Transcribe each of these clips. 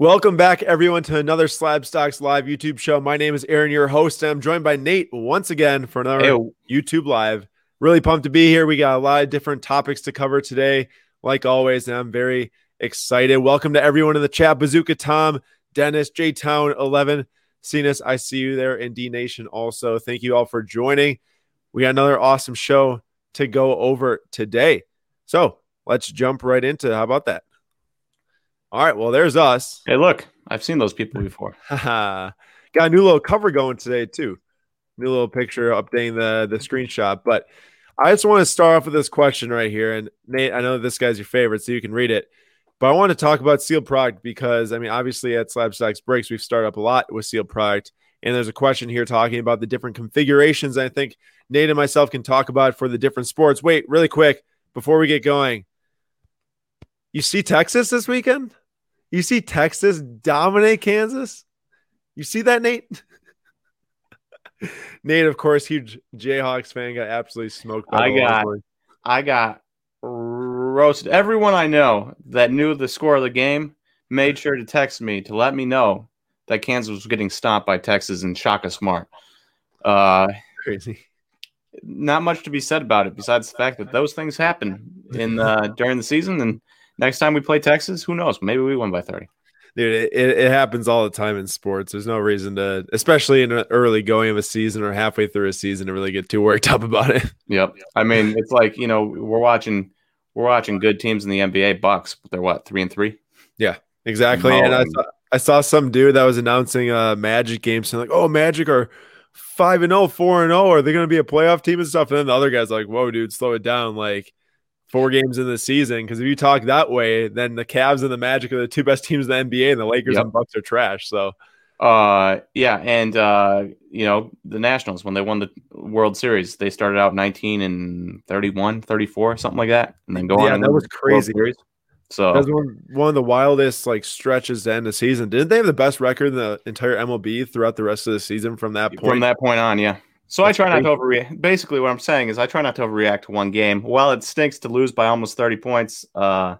Welcome back, everyone, to another Slabstox Live YouTube show. My name is Aaron, your host, and I'm joined by Nate once again for another Ew. YouTube Live. Really pumped to be here. We got a lot of different topics to cover today, like always, and I'm very excited. Welcome to everyone in the chat Bazooka Tom, Dennis, J Town 11, Cenas, I see you there, in D Nation also. Thank you all for joining. We got another awesome show to go over today. So let's jump right into how about that? All right, well, there's us. Hey, look, I've seen those people before. Got a new little cover going today too. New little picture updating the the screenshot. But I just want to start off with this question right here. And Nate, I know this guy's your favorite, so you can read it. But I want to talk about sealed product because I mean, obviously at Slabstox Breaks, we've started up a lot with sealed product. And there's a question here talking about the different configurations. I think Nate and myself can talk about for the different sports. Wait, really quick before we get going. You see Texas this weekend? You see Texas dominate Kansas? You see that, Nate? Nate, of course, huge Jayhawks fan, got absolutely smoked. By I the got-. I got roasted. Everyone I know that knew the score of the game made sure to text me to let me know that Kansas was getting stomped by Texas and Shaka Smart. Uh, crazy. not much to be said about it besides the fact that those things happen in uh, during the season. And next time we play Texas, who knows? Maybe we win by thirty. Dude, it, it happens all the time in sports. There's no reason to, especially in an early going of a season or halfway through a season, to really get too worked up about it. Yep. I mean, it's like you know we're watching we're watching good teams in the NBA. Bucks, they're what three and three. Yeah, Exactly. And I um, saw, I saw some dude that was announcing a Magic game saying like, "Oh, Magic are five and 0, 4 and 0. Are they going to be a playoff team and stuff?" And then the other guy's like, "Whoa, dude, slow it down. Like four games in the season. Because if you talk that way, then the Cavs and the Magic are the two best teams in the NBA, and the Lakers Yep. and Bucks are trash. So Uh, yeah, and uh, you know the Nationals when they won the World Series, they started out 19 and 31, 34, something like that, and then go on. Yeah, and that was crazy. So That's one, one of the wildest like stretches to end the season. Didn't they have the best record in the entire MLB throughout the rest of the season from that point? from that point on, yeah. So That's I try not to overreact. Basically, what I'm saying is I try not to overreact to one game. While it stinks to lose by almost 30 points, uh,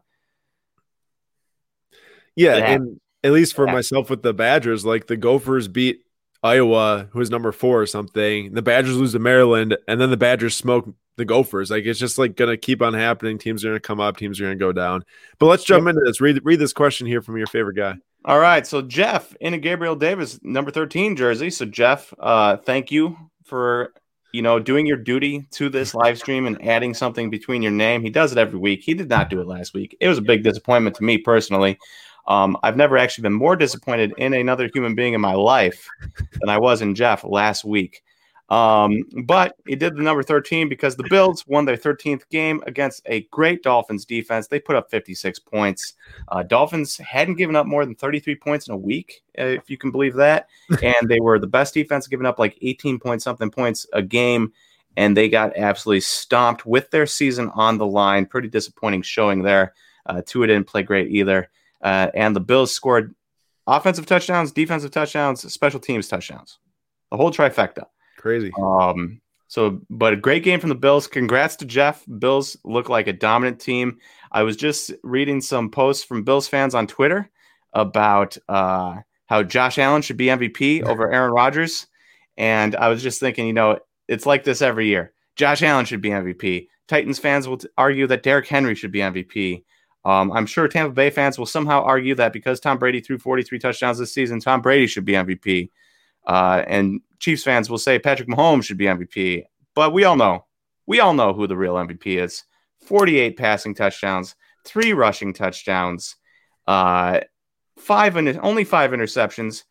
yeah, Yeah. and at least for Yeah. myself with the Badgers, like the Gophers beat Iowa, who was number four or something. The Badgers lose to Maryland, and then the Badgers smoke the Gophers. Like it's just like gonna keep on happening. Teams are gonna come up, teams are gonna go down. But let's jump into this. Read read this question here from your favorite guy. All right, so Jeff in a Gabriel Davis number 13 jersey. So Jeff, uh thank you for you know doing your duty to this live stream and adding something between your name. He does it every week. He did not do it last week. It was a big disappointment to me personally. Um, I've never actually been more disappointed in another human being in my life than I was in Jeff last week. Um, but he did the number 13 because the Bills won their 13th game against a great Dolphins defense. They put up 56 points. Uh, Dolphins hadn't given up more than 33 points in a week, uh, if you can believe that. and they were the best defense, giving up like 18 point something points a game. And they got absolutely stomped with their season on the line. Pretty disappointing showing there. Uh, Tua didn't play great either. Uh, and the Bills scored offensive touchdowns, defensive touchdowns, special teams touchdowns. The whole trifecta. Crazy. Um, so, but a great game from the Bills. Congrats to Jeff. Bills look like a dominant team. I was just reading some posts from Bills fans on Twitter about uh, how Josh Allen should be MVP over Aaron Rodgers. And I was just thinking, you know, it's like this every year. Josh Allen should be MVP. Titans fans will argue that Derrick Henry should be MVP. Um, I'm sure Tampa Bay fans will somehow argue that because Tom Brady threw 43 touchdowns this season, Tom Brady should be MVP. Uh, and Chiefs fans will say Patrick Mahomes should be MVP. But we all know, we all know who the real MVP is. 48 passing touchdowns, three rushing touchdowns, uh, five and only five interceptions,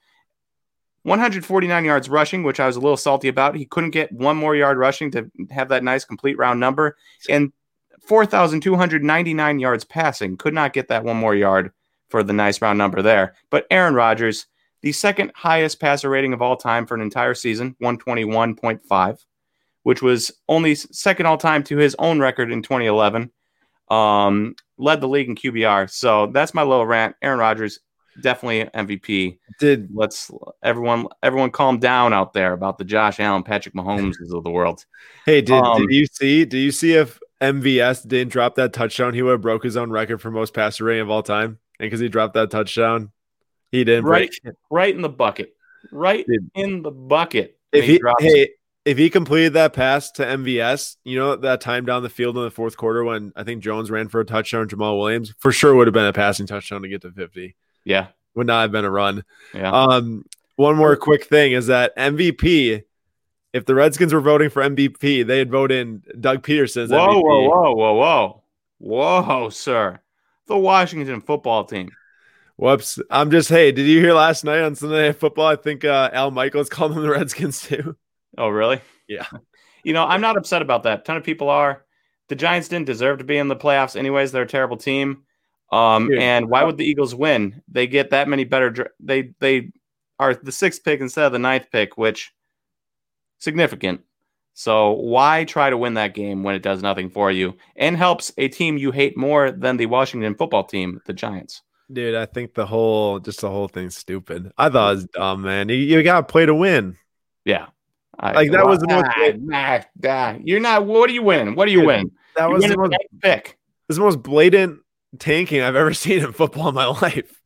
149 yards rushing, which I was a little salty about. He couldn't get one more yard rushing to have that nice complete round number, and 4,299 yards passing. Could not get that one more yard for the nice round number there. But Aaron Rodgers, the second highest passer rating of all time for an entire season, 121.5, which was only second all time to his own record in 2011. Um, led the league in QBR. So that's my little rant. Aaron Rodgers, definitely MVP. Did Let's everyone everyone calm down out there about the Josh Allen, Patrick Mahomes of the world. hey did, Um, did you see did you see if MVS didn't drop that touchdown, he would have broke his own record for most passer rating of all time? And because he dropped that touchdown, He didn't right, right in the bucket, right Dude. in the bucket. If he he hey, if he completed that pass to MVS, you know that time down the field in the fourth quarter when I think Jones ran for a touchdown, Jamaal Williams for sure would have been a passing touchdown to get to 50. yeah, Would not have been a run. yeah, Um, one more quick thing is that MVP. If the Redskins were voting for MVP, they'd vote in Doug Pederson as whoa, MVP. whoa, whoa, whoa, whoa, whoa, sir, the Washington football team. Whoops. I'm just hey, did you hear last night on Sunday Night Football? I think uh, Al Michaels called them the Redskins too. Oh, really? Yeah. You know, I'm not upset about that. A ton of people are. The Giants didn't deserve to be in the playoffs, anyways. They're a terrible team. Um, Dude. and why would the Eagles win? They get that many better. dr- They they are the sixth pick instead of the ninth pick, which significant. So why try to win that game when it does nothing for you and helps a team you hate more than the Washington football team, the Giants? Dude, I think the whole just the whole thing's stupid. I thought it was dumb, man. You, you gotta play to win. Yeah. I- Like, that was the most- Ah, nah, nah. You're not. What are you winning? What are you Dude, winning? That was the most, pick. this most blatant tanking I've ever seen in football in my life.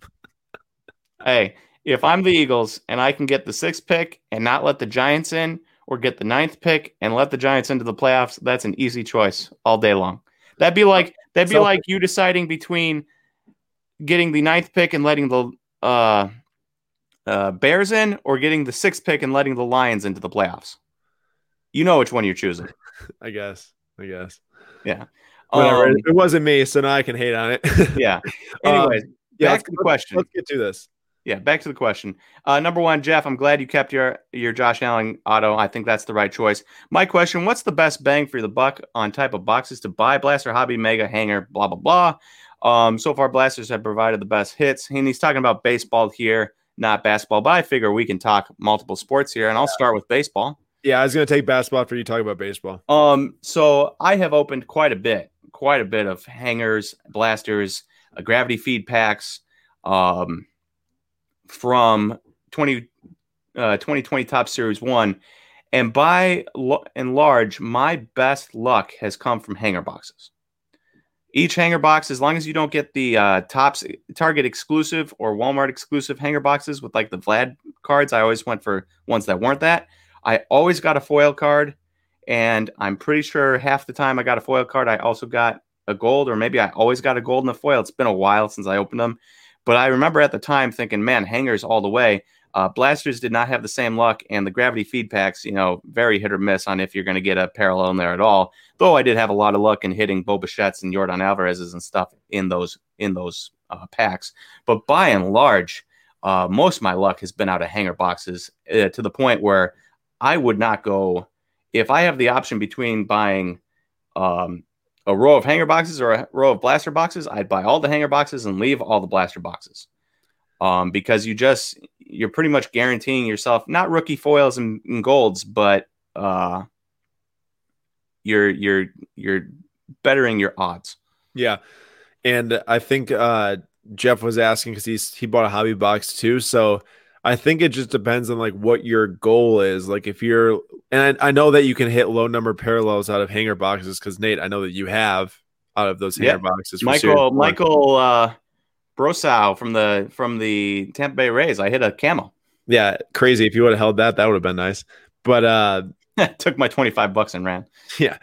hey, if I'm the Eagles and I can get the sixth pick and not let the Giants in, or get the ninth pick and let the Giants into the playoffs, that's an easy choice all day long. That'd be like that'd be So- like you deciding between getting the ninth pick and letting the uh, uh, Bears in, or getting the sixth pick and letting the Lions into the playoffs. You know which one you're choosing. I guess. I guess. Yeah. Whatever. Um, it wasn't me, so now I can hate on it. yeah. Um, Anyways, yeah, back to the question. Let's get to this. Yeah, back to the question. Uh, number one, Jeff, I'm glad you kept your your Josh Allen auto. I think that's the right choice. My question: What's the best bang for the buck on type of boxes to buy? Blaster, hobby, mega, hanger, blah blah blah. Um, so far, blasters have provided the best hits, and he's talking about baseball here, not basketball. But I figure we can talk multiple sports here, and I'll start with baseball. Yeah, I was gonna take basketball after you talk about baseball. Um, so I have opened quite a bit, quite a bit of hangers, blasters, uh, gravity feed packs, um, from 20, uh, 2020 Top Series One, and by lo- and large, my best luck has come from hanger boxes. Each hanger box, as long as you don't get the uh, Topps Target exclusive or Walmart exclusive hanger boxes with like the Vlad cards, I always went for ones that weren't that. I always got a foil card and I'm pretty sure half the time I got a foil card, I also got a gold, or maybe I always got a gold in the foil. It's been a while since I opened them, but I remember at the time thinking, man, hangers all the way. Uh, blasters did not have the same luck, and the gravity feed packs, you know, very hit or miss on if you're going to get a parallel in there at all. Though I did have a lot of luck in hitting Bo Bichette's and Yordan Alvarez's and stuff in those in those uh, packs. But by and large, uh, most of my luck has been out of hanger boxes uh, to the point where I would not go if I have the option between buying um, a row of hanger boxes or a row of blaster boxes, I'd buy all the hanger boxes and leave all the blaster boxes. Um, because you just you're pretty much guaranteeing yourself not rookie foils and, and golds, but uh, you're you're you're bettering your odds. Yeah. And I think uh Jeff was asking because he's he bought a hobby box too. So I think it just depends on like what your goal is. Like if you're and I, I know that you can hit low number parallels out of hanger boxes because Nate, I know that you have out of those hanger Yeah. boxes. Michael. Michael uh, Brosseau from the from the Tampa Bay Rays. I hit a camel. Yeah, crazy. If you would have held that, that would have been nice. But uh Took my twenty five bucks and ran. yeah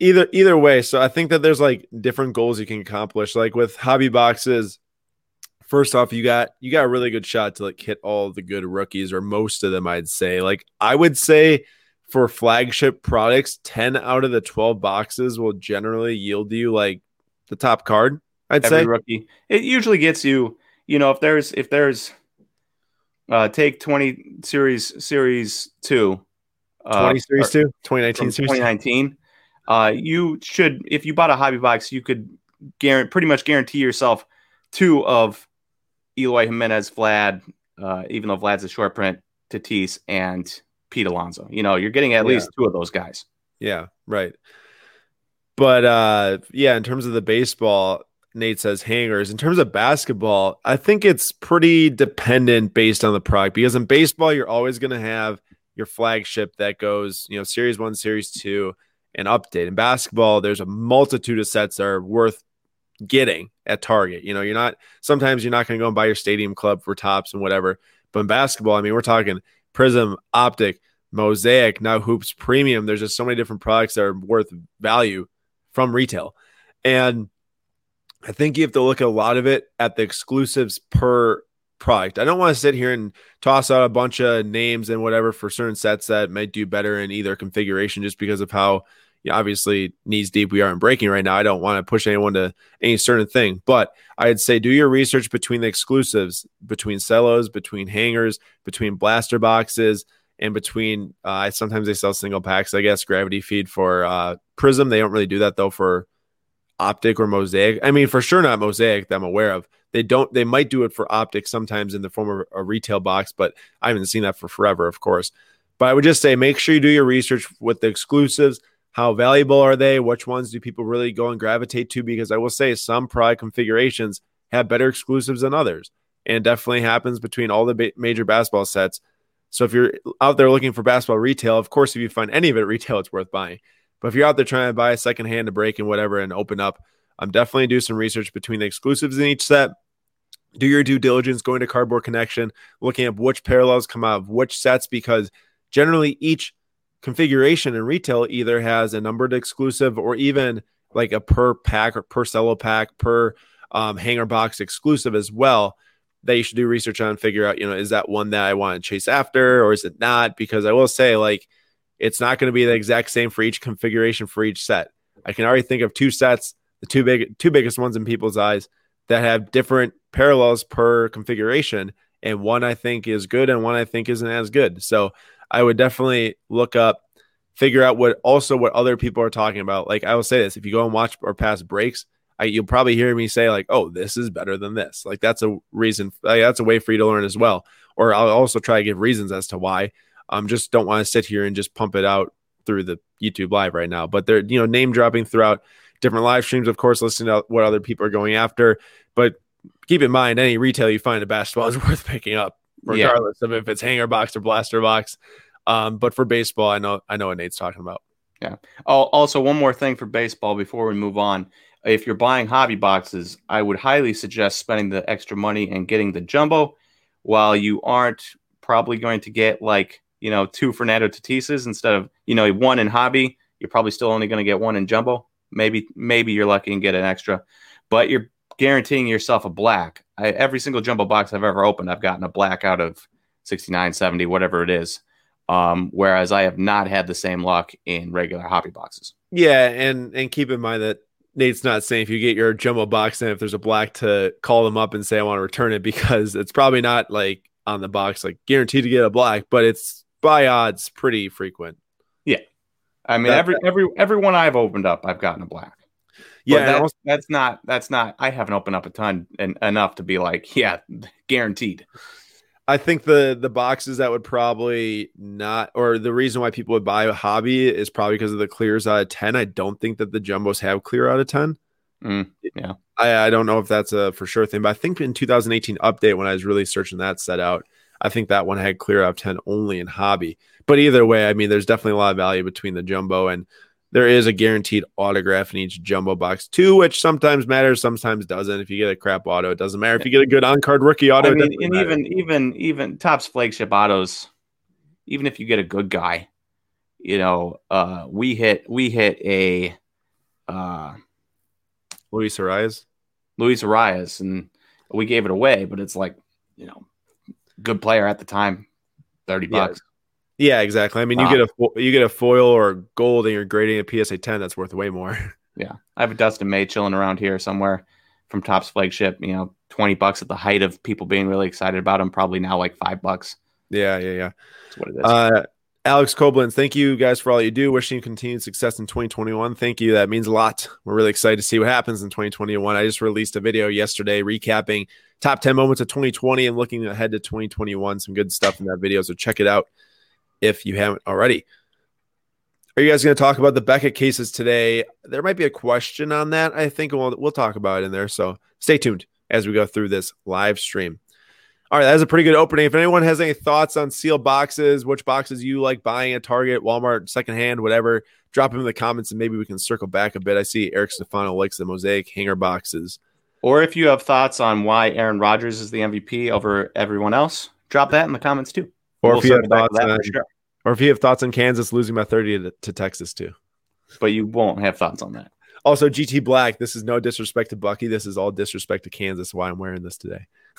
either either way so i think that there's like different goals you can accomplish like with hobby boxes first off you got you got a really good shot to like hit all the good rookies or most of them i'd say like i would say for flagship products 10 out of the 12 boxes will generally yield you like the top card i'd every say rookie. It usually gets you, you know, if there's if there's uh take 20 series series 2 uh, 20 series or- 2 2019 from series two. 2019 uh you should if you bought a hobby box you could guarantee pretty much guarantee yourself two of Eloy Jimenez Vlad uh even though Vlad's a short print Tatis and Pete Alonso you know you're getting at Yeah. least two of those guys Yeah, right. But uh yeah, in terms of the baseball, Nate says hangers. In terms of basketball, I think it's pretty dependent based on the product because in baseball you're always going to have your flagship that goes, you know, series 1, series 2 and update. In basketball, there's a multitude of sets that are worth getting at Target. You know, you're not sometimes you're not going to go and buy your stadium club for Topps and whatever. But in basketball, I mean, we're talking Prism, Optic, Mosaic, now Hoops Premium. There's just so many different products that are worth value from retail. And I think you have to look at a lot of it at the exclusives per product. I don't want to sit here and toss out a bunch of names and whatever for certain sets that might do better in either configuration just because of how you know, obviously knees deep we are in breaking right now. I don't want to push anyone to any certain thing, but I'd say do your research between the exclusives, between cellos, between hangers, between blaster boxes, and between uh, sometimes they sell single packs. I guess gravity feed for uh, Prism. They don't really do that though for Optic or Mosaic. I mean, for sure not Mosaic that I'm aware of. They don't. They might do it for Optic sometimes in the form of a retail box, but I haven't seen that for forever, of course. But I would just say make sure you do your research with the exclusives. How valuable are they? Which ones do people really go and gravitate to? Because I will say some product configurations have better exclusives than others, and definitely happens between all the ba- major basketball sets. So if you're out there looking for basketball retail, of course, if you find any of it retail, it's worth buying. But if you're out there trying to buy a second hand to break and whatever and open up, I'm definitely do some research between the exclusives in each set. Do your due diligence going to Cardboard Connection, looking at which parallels come out of which sets, because generally each configuration in retail either has a numbered exclusive or even like a per pack or per cello pack per um, hanger box exclusive as well that you should do research on and figure out you know is that one that i want to chase after or is it not because i will say like it's not going to be the exact same for each configuration for each set i can already think of two sets the two big two biggest ones in people's eyes that have different parallels per configuration and one i think is good and one i think isn't as good so i would definitely look up figure out what also what other people are talking about like i will say this if you go and watch or past breaks I, you'll probably hear me say like, "Oh, this is better than this." Like that's a reason. Like, that's a way for you to learn as well. Or I'll also try to give reasons as to why. I'm um, just don't want to sit here and just pump it out through the YouTube live right now. But they're you know name dropping throughout different live streams, of course, listening to what other people are going after. But keep in mind, any retail you find a basketball is worth picking up, regardless yeah. of if it's hanger box or blaster box. Um, but for baseball, I know I know what Nate's talking about. Yeah. Oh, also, one more thing for baseball before we move on if you're buying hobby boxes, I would highly suggest spending the extra money and getting the jumbo while you aren't probably going to get like, you know, two Fernando Tatises instead of, you know, one in hobby. You're probably still only going to get one in jumbo. Maybe, maybe you're lucky and get an extra, but you're guaranteeing yourself a black. I, every single jumbo box I've ever opened, I've gotten a black out of 69, 70, whatever it is. Um, whereas I have not had the same luck in regular hobby boxes. Yeah, and and keep in mind that Nate's not saying if you get your jumbo box and if there's a black to call them up and say I want to return it because it's probably not like on the box like guaranteed to get a black, but it's by odds pretty frequent. Yeah, I mean that, every every every one I've opened up, I've gotten a black. Yeah, that, also, that's not that's not. I haven't opened up a ton and enough to be like, yeah, guaranteed. I think the the boxes that would probably not, or the reason why people would buy a hobby is probably because of the clears out of ten. I don't think that the jumbos have clear out of ten. Mm, yeah, I, I don't know if that's a for sure thing, but I think in 2018 update when I was really searching that set out, I think that one had clear out of ten only in hobby. But either way, I mean, there's definitely a lot of value between the jumbo and there is a guaranteed autograph in each jumbo box too, which sometimes matters, sometimes doesn't. If you get a crap auto, it doesn't matter. If you get a good on card rookie auto, I mean, and matter. even even even Topps flagship autos, even if you get a good guy, you know, uh, we hit we hit a uh, Luis Arraez, Luis Arraez, and we gave it away, but it's like you know, good player at the time, thirty bucks. Yeah, exactly. I mean, wow. you get a you get a foil or gold, and you're grading a PSA 10. That's worth way more. Yeah, I have a Dustin May chilling around here somewhere from Topps flagship. You know, twenty bucks at the height of people being really excited about him. Probably now like five bucks. Yeah, yeah, yeah. That's what it is. Uh, Alex Koblenz, thank you guys for all you do. Wishing you continued success in 2021. Thank you. That means a lot. We're really excited to see what happens in 2021. I just released a video yesterday recapping top 10 moments of 2020 and looking ahead to 2021. Some good stuff in that video. So check it out if you haven't already. Are you guys going to talk about the Beckett cases today? There might be a question on that. I think we'll, we'll talk about it in there. So stay tuned as we go through this live stream. All right, that's a pretty good opening. If anyone has any thoughts on sealed boxes, which boxes you like buying at Target, Walmart, secondhand, whatever, drop them in the comments and maybe we can circle back a bit. I see Eric Stefano likes the mosaic hanger boxes. Or if you have thoughts on why Aaron Rodgers is the MVP over everyone else, drop that in the comments too. Or we'll if you have thoughts on, sure. or if you have thoughts on Kansas losing by 30 to, to Texas too. But you won't have thoughts on that. Also, GT Black, this is no disrespect to Bucky. This is all disrespect to Kansas. Why I'm wearing this today.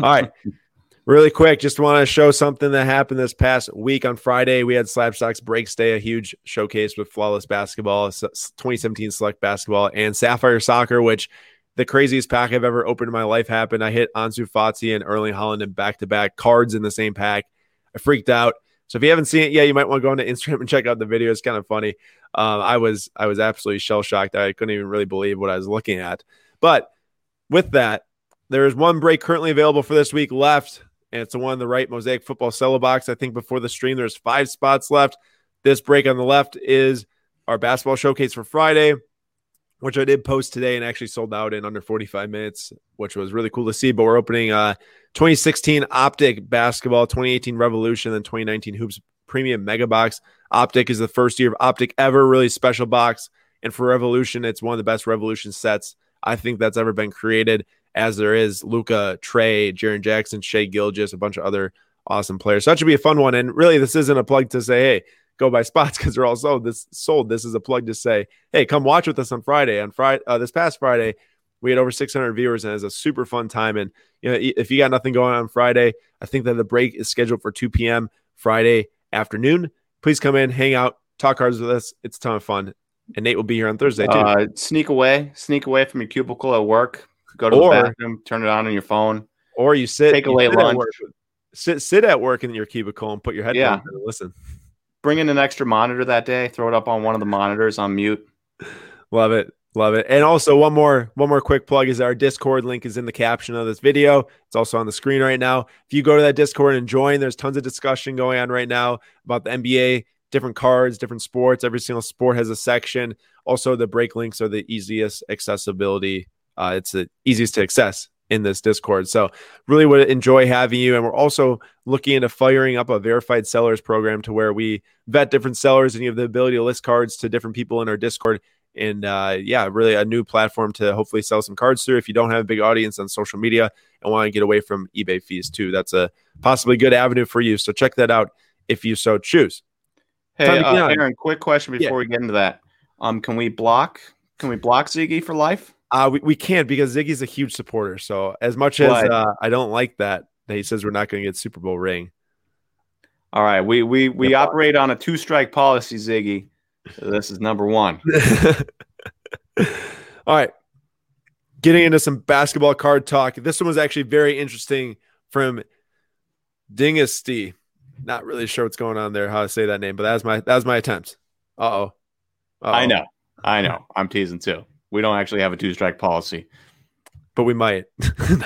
All right. Really quick, just want to show something that happened this past week on Friday. We had Slabstox Breaks Day, a huge showcase with Flawless Basketball, 2017 Select Basketball, and Sapphire Soccer, which the craziest pack I've ever opened in my life happened. I hit Ansu Fati and Erling Haaland in back to back cards in the same pack. I freaked out. So if you haven't seen it yet, you might want to go on to Instagram and check out the video. It's kind of funny. Um, I was I was absolutely shell shocked. I couldn't even really believe what I was looking at. But with that, there is one break currently available for this week left, and it's the one on the right Mosaic Football Cello box. I think before the stream, there's five spots left. This break on the left is our basketball showcase for Friday, which I did post today and actually sold out in under 45 minutes, which was really cool to see. But we're opening uh 2016 Optic Basketball, 2018 Revolution, and 2019 Hoops Premium Mega Box. Optic is the first year of Optic ever, really special box. And for Revolution, it's one of the best Revolution sets I think that's ever been created as there is Luka, Trae, Jaren Jackson, Shai Gilgeous, a bunch of other awesome players. So that should be a fun one. And really, this isn't a plug to say, hey, go buy spots because they're all sold. This sold. This is a plug to say, hey, come watch with us on Friday. On Friday, uh, this past Friday, we had over 600 viewers, and it was a super fun time. And you know, if you got nothing going on Friday, I think that the break is scheduled for 2 p.m. Friday afternoon. Please come in, hang out, talk cards with us. It's a ton of fun. And Nate will be here on Thursday too. Uh, sneak away, sneak away from your cubicle at work Go to or, the bathroom, turn it on on your phone, or you sit, take away sit lunch, sit sit at work in your cubicle and put your headphones yeah. and listen. Bring in an extra monitor that day. Throw it up on one of the monitors on mute. Love it. Love it. And also one more one more quick plug is our Discord link is in the caption of this video. It's also on the screen right now. If you go to that Discord and join, there's tons of discussion going on right now about the NBA, different cards, different sports. Every single sport has a section. Also, the break links are the easiest accessibility uh, it's the easiest to access in this Discord. So really would enjoy having you. And we're also looking into firing up a verified sellers program to where we vet different sellers and you have the ability to list cards to different people in our Discord. And uh, yeah, really a new platform to hopefully sell some cards through. If you don't have a big audience on social media and want to get away from eBay fees too, that's a possibly good avenue for you. So check that out if you so choose. Hey, uh, Aaron, quick question before yeah. we get into that. Um, can we block? Can we block Ziggy for life? Uh, we, we can't because Ziggy's a huge supporter. So as much as uh, I don't like that, that he says we're not going to get Super Bowl ring. All right, we we we yeah. operate on a two strike policy, Ziggy. this is number one. All right, getting into some basketball card talk. This one was actually very interesting from Dingasty. Not really sure what's going on there, how to say that name, but that was my that was my attempt. Uh oh. I know, I know. I'm teasing too. We don't actually have a two strike policy, but we might. it,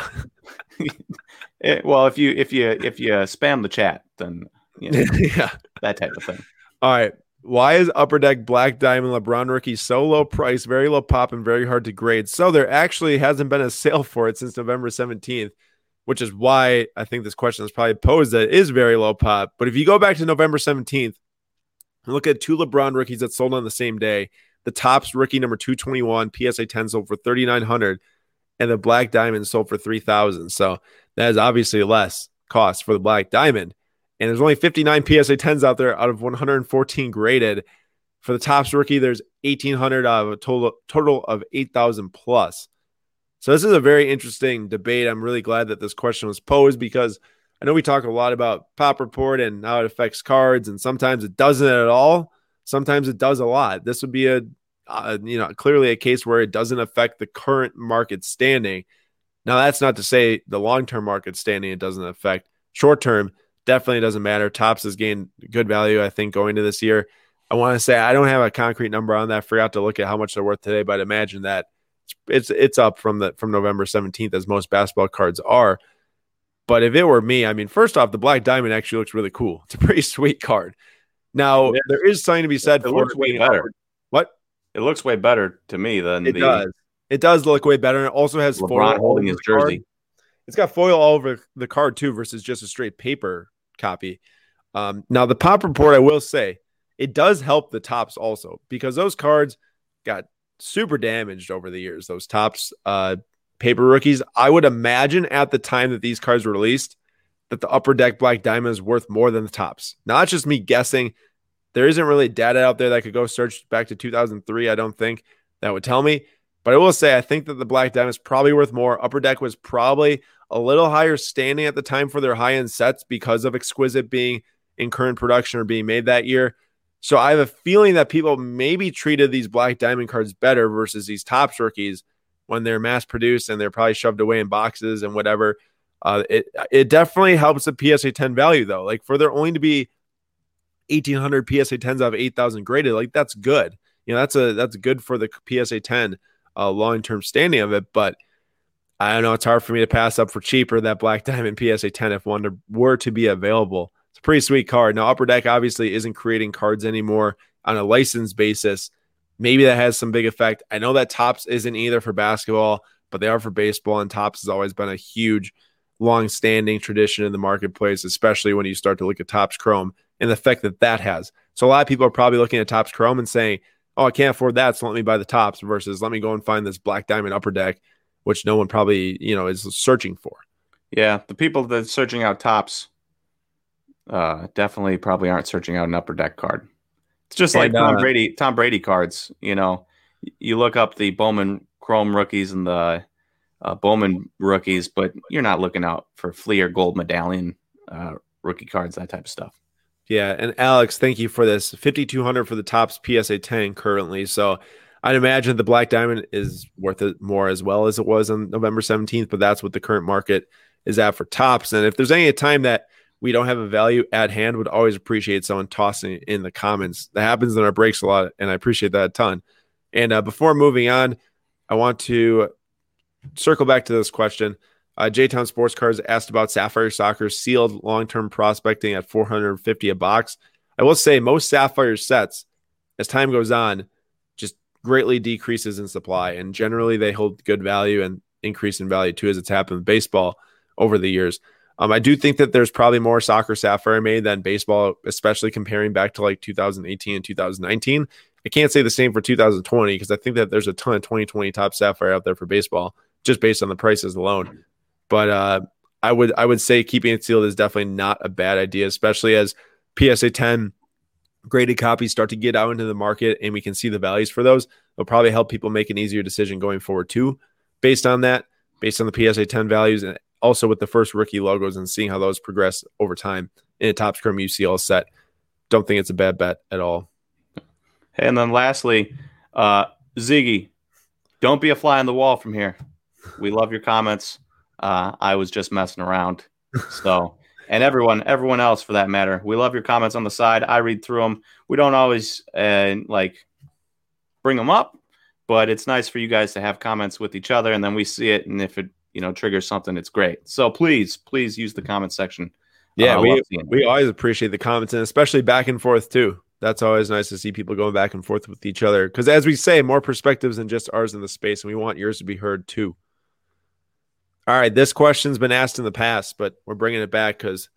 eh, well, if you if you if you uh, spam the chat, then you know, yeah, that type of thing. All right. Why is Upper Deck Black Diamond LeBron rookie so low price, very low pop, and very hard to grade? So there actually hasn't been a sale for it since November 17th, which is why I think this question is probably posed that it is very low pop. But if you go back to November 17th and look at two LeBron rookies that sold on the same day, the Topps rookie number 221 PSA 10 sold for 3900 and the Black Diamond sold for 3000 So that is obviously less cost for the Black Diamond. And there's only 59 PSA 10s out there out of 114 graded. For the Topps rookie, there's 1,800 out of a total, total of 8,000 plus. So this is a very interesting debate. I'm really glad that this question was posed because I know we talk a lot about Pop Report and how it affects cards, and sometimes it doesn't at all. Sometimes it does a lot. This would be a, you know, clearly a case where it doesn't affect the current market standing. Now, that's not to say the long term market standing it doesn't affect. Short term, definitely doesn't matter. Topps has gained good value, I think, going to this year. I want to say I don't have a concrete number on that. I forgot to look at how much they're worth today, but imagine that it's it's up from the from November 17th as most basketball cards are. But if it were me, I mean, first off, the black diamond actually looks really cool. It's a pretty sweet card. Now there is something to be said it for looks way better. What? It looks way better to me than it the, does. It does look way better. And it also has LeBron holding his jersey. Card. it's got foil all over the card too, versus just a straight paper copy. Um, now the pop report, I will say, it does help the Topps also because those cards got super damaged over the years. Those Topps uh, paper rookies. I would imagine at the time that these cards were released that the upper deck black diamond is worth more than the Topps. Not just me guessing. There isn't really data out there that could go search back to 2003. I don't think that would tell me. But I will say, I think that the Black Diamond is probably worth more. Upper Deck was probably a little higher standing at the time for their high end sets because of Exquisite being in current production or being made that year. So I have a feeling that people maybe treated these Black Diamond cards better versus these Topps rookies when they're mass produced and they're probably shoved away in boxes and whatever. Uh, it it definitely helps the PSA 10 value though. Like for there only to be 1800 PSA 10s out of 8000 graded, like that's good. You know, that's a that's good for the PSA 10 uh, long term standing of it. But I don't know. It's hard for me to pass up for cheaper that Black Diamond PSA 10 if one were to be available. It's a pretty sweet card. Now, Upper Deck obviously isn't creating cards anymore on a license basis. Maybe that has some big effect. I know that Topps isn't either for basketball, but they are for baseball, and Topps has always been a huge, long standing tradition in the marketplace, especially when you start to look at Topps Chrome and the effect that that has. So, a lot of people are probably looking at Topps Chrome and saying, oh, I can't afford that, so let me buy the Topps." versus let me go and find this black diamond upper deck, which no one probably, you know, is searching for. Yeah, the people that are searching out Topps uh, definitely probably aren't searching out an upper deck card. It's just like Tom uh, Brady, Tom Brady cards. You know, you look up the Bowman Chrome rookies and the uh, Bowman rookies, but you're not looking out for Fleer Gold Medallion uh, rookie cards, that type of stuff. Yeah, and Alex, thank you for this. 5200 for the Topps PSA 10 currently. So I'd imagine the Black Diamond is worth it more as well as it was on November 17th, but that's what the current market is at for Topps. And if there's any time that we don't have a value at hand, would always appreciate someone tossing in the comments. That happens in our breaks a lot, and I appreciate that a ton. And uh, before moving on, I want to circle back to this question. Uh, J Town Sports Cards asked about Sapphire Soccer sealed long term prospecting at 450 a box. I will say most Sapphire sets, as time goes on, just greatly decreases in supply, and generally they hold good value and increase in value too, as it's happened with baseball over the years. Um, I do think that there's probably more soccer sapphire made than baseball, especially comparing back to like 2018 and 2019. I can't say the same for 2020 because I think that there's a ton of 2020 top sapphire out there for baseball just based on the prices alone. But uh, I would I would say keeping it sealed is definitely not a bad idea, especially as PSA 10 graded copies start to get out into the market and we can see the values for those. It'll probably help people make an easier decision going forward too, based on that, based on the PSA 10 values, and also with the first rookie logos and seeing how those progress over time in a Topps Chrome UCL set. Don't think it's a bad bet at all. And then lastly, uh, Ziggy, don't be a fly on the wall from here. We love your comments. Uh, I was just messing around. So, and everyone, everyone else for that matter, we love your comments on the side. I read through them. We don't always uh, like bring them up, but it's nice for you guys to have comments with each other, and then we see it, and if it you know triggers something, it's great. So please, please use the comment section. Yeah, uh, we we always appreciate the comments, and especially back and forth too. That's always nice to see people going back and forth with each other. Because as we say, more perspectives than just ours in the space, and we want yours to be heard too. All right, this question's been asked in the past, but we're bringing it back because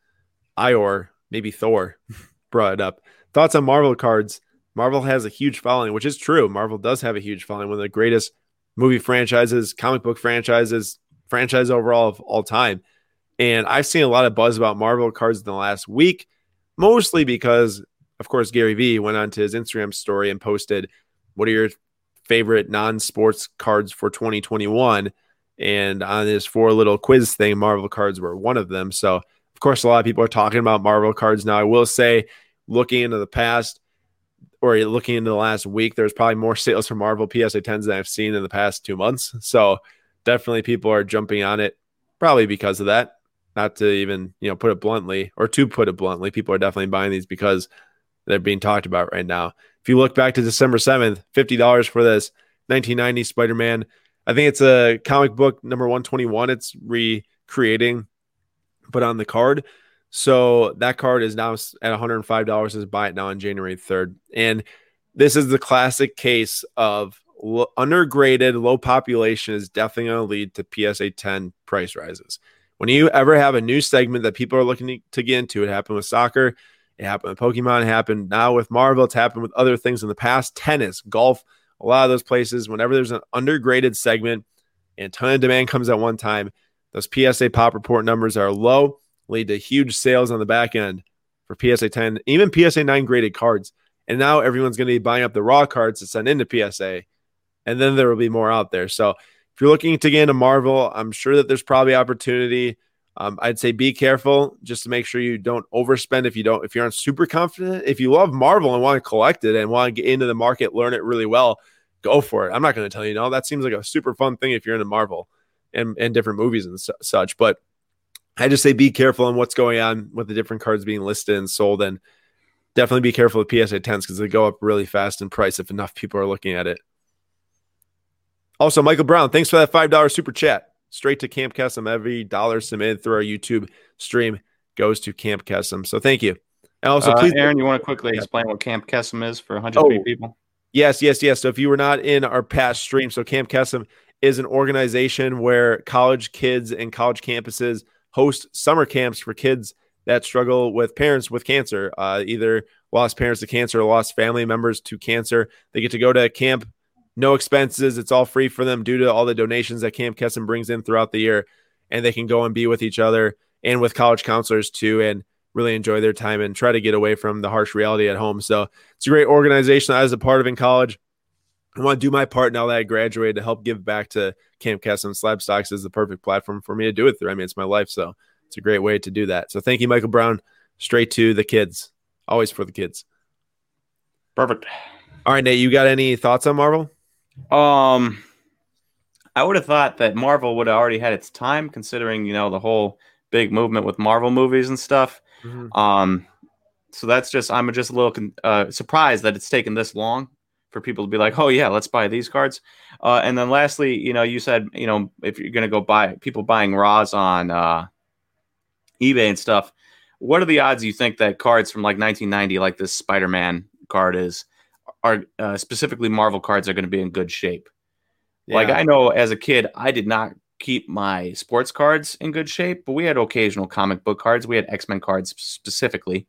Ior, maybe Thor, brought it up. Thoughts on Marvel cards? Marvel has a huge following, which is true. Marvel does have a huge following, one of the greatest movie franchises, comic book franchises, franchise overall of all time. And I've seen a lot of buzz about Marvel cards in the last week, mostly because, of course, Gary Vee went onto his Instagram story and posted, What are your favorite non sports cards for 2021? And on this four little quiz thing, Marvel cards were one of them. So, of course, a lot of people are talking about Marvel cards now. I will say, looking into the past or looking into the last week, there's probably more sales for Marvel PSA 10s than I've seen in the past two months. So, definitely people are jumping on it, probably because of that. Not to even, you know, put it bluntly, or to put it bluntly, people are definitely buying these because they're being talked about right now. If you look back to December 7th, $50 for this 1990 Spider Man I think it's a comic book number 121. It's recreating, but on the card. So that card is now at $105 as buy it now on January 3rd. And this is the classic case of undergraded, low population is definitely going to lead to PSA 10 price rises. When you ever have a new segment that people are looking to get into, it happened with soccer, it happened with Pokemon, it happened now with Marvel, it's happened with other things in the past, tennis, golf, a lot of those places. Whenever there's an undergraded segment and a ton of demand comes at one time, those PSA pop report numbers are low, lead to huge sales on the back end for PSA 10, even PSA 9 graded cards. And now everyone's going to be buying up the raw cards to send into PSA. And then there will be more out there. So if you're looking to get into Marvel, I'm sure that there's probably opportunity. Um, I'd say be careful just to make sure you don't overspend if you don't, if you're not super confident. If you love Marvel and want to collect it and want to get into the market, learn it really well, go for it. I'm not going to tell you no. That seems like a super fun thing if you're into Marvel and, and different movies and su- such. But I just say be careful on what's going on with the different cards being listed and sold. And definitely be careful with PSA 10s because they go up really fast in price if enough people are looking at it. Also, Michael Brown, thanks for that $5 super chat. Straight to Camp Kesem. Every dollar submitted through our YouTube stream goes to Camp Kesem. So thank you. And also, uh, please, Aaron, you want to quickly explain what Camp Kesem is for 103 oh, people? Yes, yes, yes. So if you were not in our past stream, so Camp Kesem is an organization where college kids and college campuses host summer camps for kids that struggle with parents with cancer, uh, either lost parents to cancer or lost family members to cancer. They get to go to camp, no expenses. It's all free for them due to all the donations that Camp Kesem brings in throughout the year. And they can go and be with each other and with college counselors too, and really enjoy their time and try to get away from the harsh reality at home. So it's a great organization I was a part of in college. I want to do my part now that I graduated to help give back to Camp Kesem. Slabstox is the perfect platform for me to do it through. I mean, it's my life. So it's a great way to do that. So thank you, Michael Brown. Straight to the kids, always for the kids. Perfect. All right, Nate, you got any thoughts on Marvel? Um, I would have thought that Marvel would have already had its time, considering you know the whole big movement with Marvel movies and stuff. Mm-hmm. Um, so that's just I'm just a little uh, surprised that it's taken this long for people to be like, oh yeah, let's buy these cards. Uh, and then lastly, you know, you said you know if you're gonna go buy people buying Raws on uh, eBay and stuff. What are the odds you think that cards from like 1990, like this Spider-Man card is, are uh, specifically Marvel cards are going to be in good shape? Yeah. Like I know as a kid, I did not keep my sports cards in good shape, but we had occasional comic book cards. We had X Men cards specifically,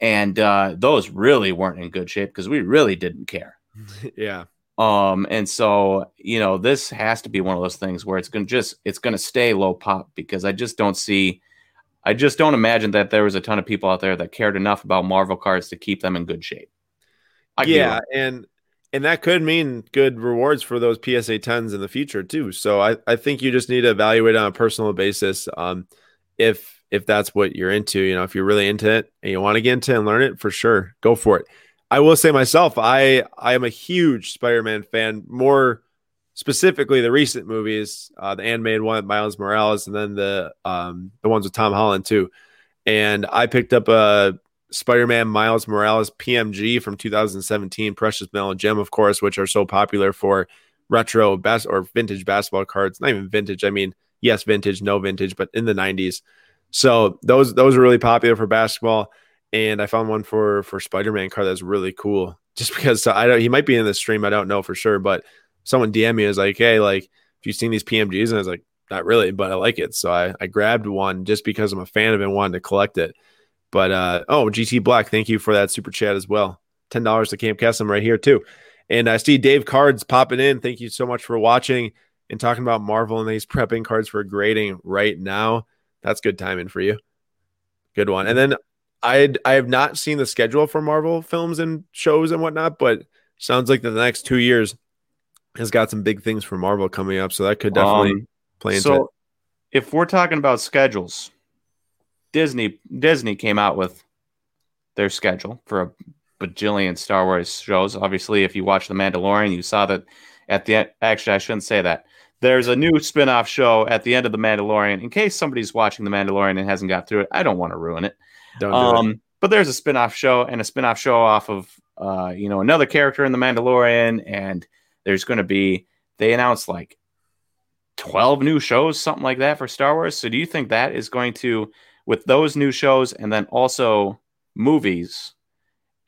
and uh, those really weren't in good shape because we really didn't care. yeah. Um, and so you know, this has to be one of those things where it's gonna just it's gonna stay low pop because I just don't see I just don't imagine that there was a ton of people out there that cared enough about Marvel cards to keep them in good shape. I yeah, and and that could mean good rewards for those PSA 10s in the future too. So I, I think you just need to evaluate on a personal basis. Um, if if that's what you're into, you know, if you're really into it and you want to get into it and learn it, for sure, go for it. I will say myself, I I am a huge Spider-Man fan, more specifically the recent movies, uh, the animated one, Miles Morales, and then the um, the ones with Tom Holland too. And I picked up a Spider-Man Miles Morales PMG from 2017, Precious Metal Gem, of course, which are so popular for retro best or vintage basketball cards. Not even vintage. I mean, yes, vintage, no vintage, but in the 90s. So those those are really popular for basketball. And I found one for for Spider-Man card that's really cool. Just because I don't, he might be in the stream. I don't know for sure, but someone DM me is like, "Hey, like, if you've seen these PMGs," and I was like, "Not really, but I like it." So I I grabbed one just because I'm a fan of it, and wanted to collect it. But uh, oh, GT Black, thank you for that super chat as well. Ten dollars to Camp Kesem right here too. And I see Dave Cards popping in. Thank you so much for watching and talking about Marvel and these prepping cards for grading right now. That's good timing for you. Good one. And then I I have not seen the schedule for Marvel films and shows and whatnot, but sounds like the next two years has got some big things for Marvel coming up, so that could definitely um, play into it. so it. If we're talking about schedules, Disney Disney came out with their schedule for a bajillion Star Wars shows. Obviously, if you watch The Mandalorian, you saw that at the end. Actually, I shouldn't say that. There's a new spin-off show at the end of The Mandalorian. In case somebody's watching The Mandalorian and hasn't got through it, I don't want to ruin it. Don't um, it. But there's a spin-off show and a spin-off show off of uh, you know another character in The Mandalorian and there's going to be, they announced like 12 new shows, something like that for Star Wars. So do you think that is going to, with those new shows and then also movies,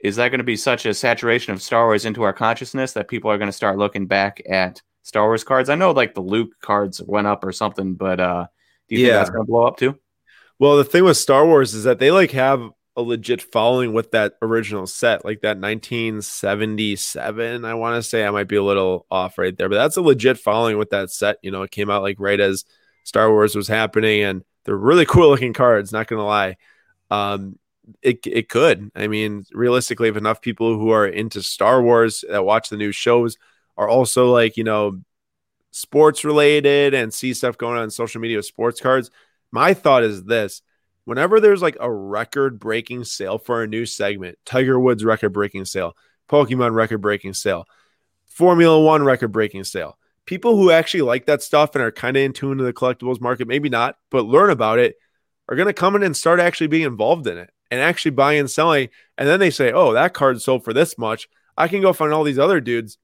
is that going to be such a saturation of Star Wars into our consciousness that people are going to start looking back at Star Wars cards? I know like the Luke cards went up or something, but uh, Do you yeah. think that's going to blow up too? Well, the thing with Star Wars is that they like have a legit following with that original set, like that 1977. I want to say I might be a little off right there, but that's a legit following with that set. You know, it came out like right as Star Wars was happening, and they're really cool looking cards. Not gonna lie, um, it it could. I mean, realistically, if enough people who are into Star Wars that watch the new shows are also like you know sports related and see stuff going on in social media with sports cards, my thought is this. Whenever there's like a record breaking sale for a new segment, Tiger Woods record breaking sale, Pokemon record breaking sale, Formula One record breaking sale, people who actually like that stuff and are kind of in tune to the collectibles market, maybe not, but learn about it, are going to come in and start actually being involved in it and actually buying and selling. And then they say, oh, that card sold for this much. I can go find all these other dudes.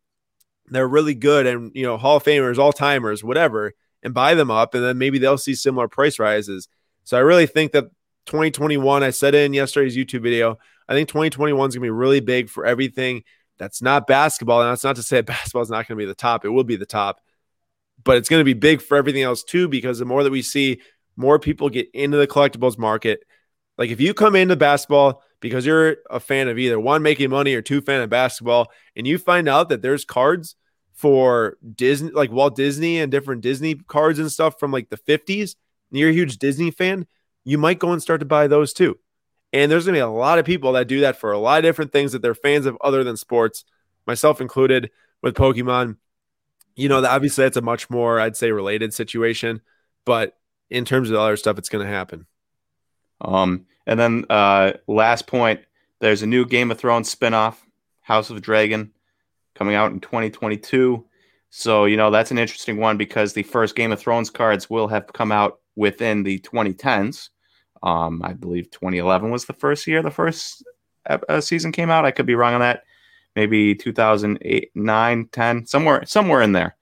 They're really good and, you know, Hall of Famers, all timers, whatever, and buy them up. And then maybe they'll see similar price rises. So I really think that 2021, I said in yesterday's YouTube video, I think 2021 is going to be really big for everything that's not basketball. And that's not to say basketball is not going to be the top. It will be the top, but it's going to be big for everything else too, because the more that we see more people get into the collectibles market, like if you come into basketball because you're a fan of either one making money or two fan of basketball, and you find out that there's cards for Disney, like Walt Disney and different Disney cards and stuff from like the 50s, and you're a huge Disney fan, you might go and start to buy those too. And there's going to be a lot of people that do that for a lot of different things that they're fans of other than sports, myself included with Pokemon. You know, obviously that's a much more, I'd say, related situation. But in terms of other stuff, it's going to happen. Um, and then uh, last point, there's a new Game of Thrones spinoff, House of Dragon, coming out in 2022. So, you know, that's an interesting one because the first Game of Thrones cards will have come out within the 2010s. Um, I believe 2011 was the first year the first uh, season came out. I could be wrong on that. Maybe 2008, 9, 10, somewhere somewhere in there.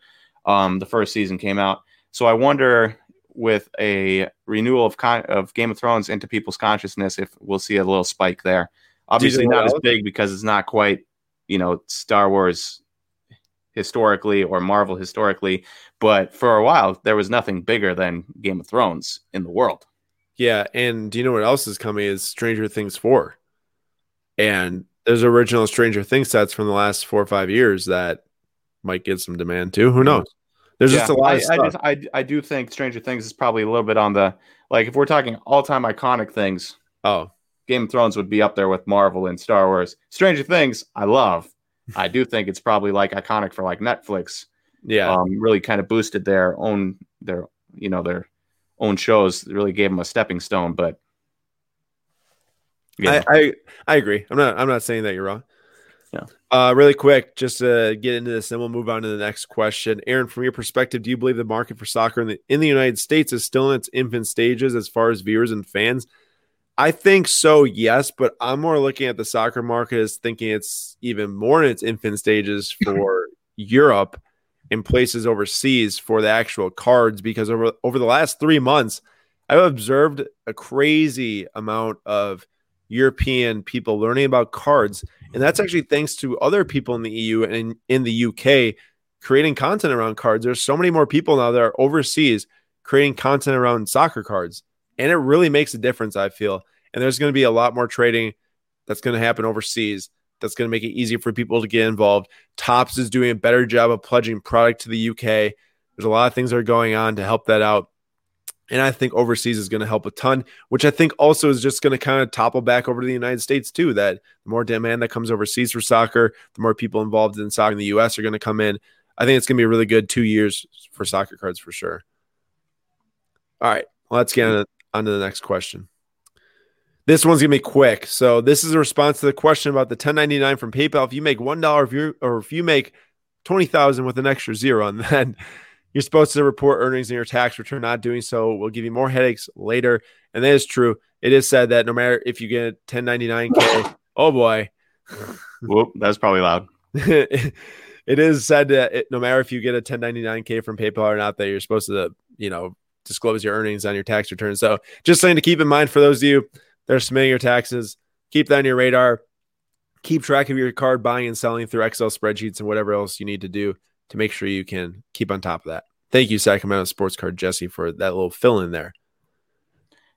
Um, the first season came out. So I wonder with a renewal of con- of Game of Thrones into people's consciousness if we'll see a little spike there. Obviously not as big because it's not quite, you know, Star Wars historically or Marvel historically, but for a while there was nothing bigger than Game of Thrones in the world. Yeah, and do you know what else is coming? Is Stranger Things four, and there's original Stranger Things sets from the last four or five years that might get some demand too. Who knows? There's yeah, just a lot I, of stuff. I, just, I, I do think Stranger Things is probably a little bit on the like if we're talking all time iconic things. Oh, Game of Thrones would be up there with Marvel and Star Wars. Stranger Things, I love. I do think it's probably like iconic for like Netflix. Yeah, um, really kind of boosted their own their you know their own shows really gave him a stepping stone. But yeah. I, I, I agree. I'm not I'm not saying that you're wrong. Yeah. Uh, really quick, just to get into this, and we'll move on to the next question. Aaron, from your perspective, do you believe the market for soccer in the in the United States is still in its infant stages as far as viewers and fans? I think so, yes, but I'm more looking at the soccer market as thinking it's even more in its infant stages for Europe in places overseas for the actual cards because over over the last three months, I've observed a crazy amount of European people learning about cards, and that's actually thanks to other people in the EU and in, in the UK creating content around cards. There's so many more people now that are overseas creating content around soccer cards, and it really makes a difference. I feel, and there's going to be a lot more trading that's going to happen overseas that's going to make it easier for people to get involved. Topps is doing a better job of pledging product to the UK. There's a lot of things that are going on to help that out. And I think overseas is going to help a ton, which I think also is just going to kind of topple back over to the United States too. That the more demand that comes overseas for soccer, the more people involved in soccer in the US are going to come in. I think it's going to be a really good two years for soccer cards for sure. All right, let's get on to the next question. This one's gonna be quick. So this is a response to the question about the 1099 from PayPal. If you make one dollar, if you or if you make twenty thousand with an extra zero, and then you're supposed to report earnings in your tax return. Not doing so will give you more headaches later. And that is true. It is said that no matter if you get 1099k, oh boy, whoop, that's probably loud. it is said that it, no matter if you get a 1099k from PayPal or not, that you're supposed to, you know, disclose your earnings on your tax return. So just something to keep in mind for those of you they're submitting your taxes. Keep that on your radar. Keep track of your card buying and selling through Excel spreadsheets and whatever else you need to do to make sure you can keep on top of that. Thank you, Sacramento Sports Card Jesse, for that little fill in there.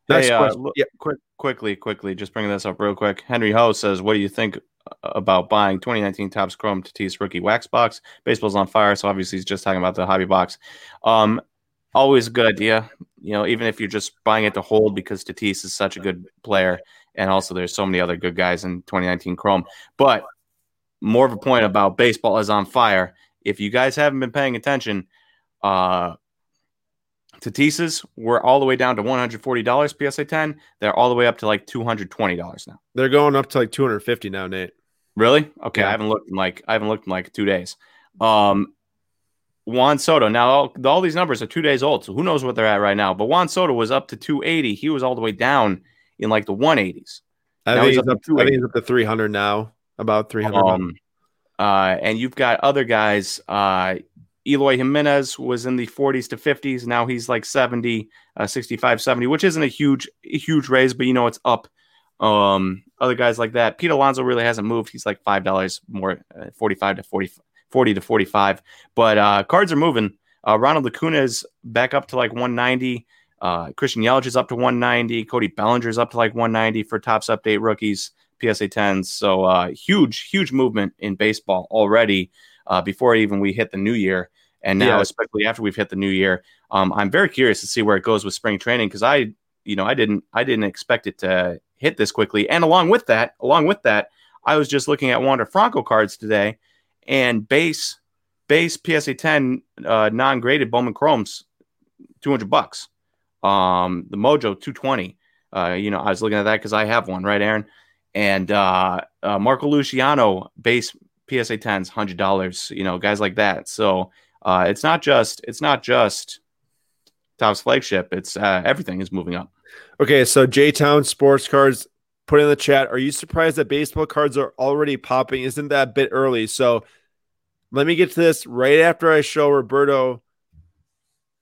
Next hey, uh, question. Yeah. quick, quickly, quickly, just bringing this up real quick. Henry Ho says, "What do you think about buying 2019 Topps Chrome Tatis rookie wax box? Baseball's on fire, so obviously he's just talking about the hobby box. Um, always a good idea, you know, even if you're just buying it to hold because Tatis is such a good player, and also there's so many other good guys in 2019 Chrome. But more of a point about baseball is on fire. If you guys haven't been paying attention, uh, Tatis's were all the way down to $140 PSA 10. They're all the way up to like $220 now. They're going up to like 250 now, Nate. Really? Okay, Yeah. I haven't looked in like I haven't looked in like two days. Um, Juan Soto. Now all, all these numbers are two days old, so who knows what they're at right now? But Juan Soto was up to 280. He was all the way down in like the 180s. I think, he's he's up to I think he's up to 300 now, about 300. Um, uh, and you've got other guys. Uh, Eloy Jimenez was in the 40s to 50s. Now he's like 70, uh, 65, 70, which isn't a huge, huge raise, but you know it's up. Um, other guys like that. Pete Alonso really hasn't moved. He's like five dollars more, uh, 45 to 40, 40 to 45. But uh, cards are moving. Uh, Ronald Acuna is back up to like 190. Uh, Christian Yelich is up to 190. Cody Bellinger is up to like 190 for Topps update rookies. PSA 10s. So uh, huge, huge movement in baseball already uh, before even we hit the new year. And now, Yeah. especially after we've hit the new year, um, I'm very curious to see where it goes with spring training because I, you know, I didn't, I didn't expect it to hit this quickly. And along with that, along with that, I was just looking at Wander Franco cards today, and base, base PSA 10 uh, non-graded Bowman Chromes, 200 bucks. Um, the Mojo 220. Uh, you know, I was looking at that because I have one, right, Aaron? and uh, uh, Marco Luciano base PSA 10s, hundred dollars. You know, guys like that. So uh, it's not just it's not just Topps flagship. It's uh, everything is moving up. Okay, so J Town Sports Cards put in the chat. Are you surprised that baseball cards are already popping? Isn't that a bit early? So let me get to this right after I show Roberto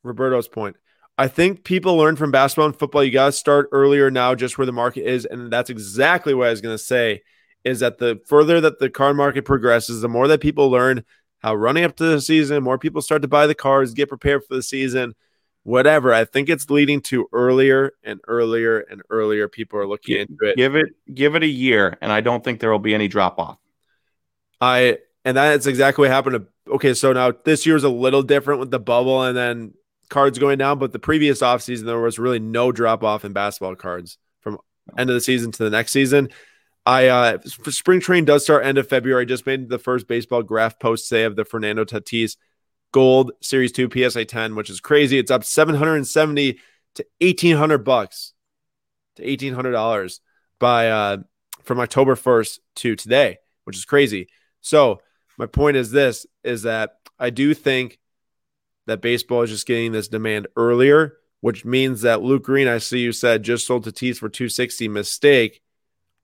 Roberto's point. I think people learn from basketball and football. You got to start earlier now, just where the market is, and that's exactly what I was going to say. Is that the further that the car market progresses, the more that people learn how running up to the season, more people start to buy the cars, get prepared for the season, whatever. I think it's leading to earlier and earlier and earlier. People are looking Gi- into it. Give it give it a year, and I don't think there will be any drop off. I and that's exactly what happened. To, okay, so now this year's a little different with the bubble and then cards going down, but the previous offseason there was really no drop off in basketball cards from end of the season to the next season. I uh spring train does start end of February. I just made the first baseball graph post say of the Fernando Tatis Gold Series 2 PSA 10, which is crazy. It's up 770 to 1800 bucks to $1800 by uh from October 1st to today, which is crazy. So, my point is this is that I do think that baseball is just getting this demand earlier, which means that Luke Green, I see you said just sold to Tatis for 260 mistake.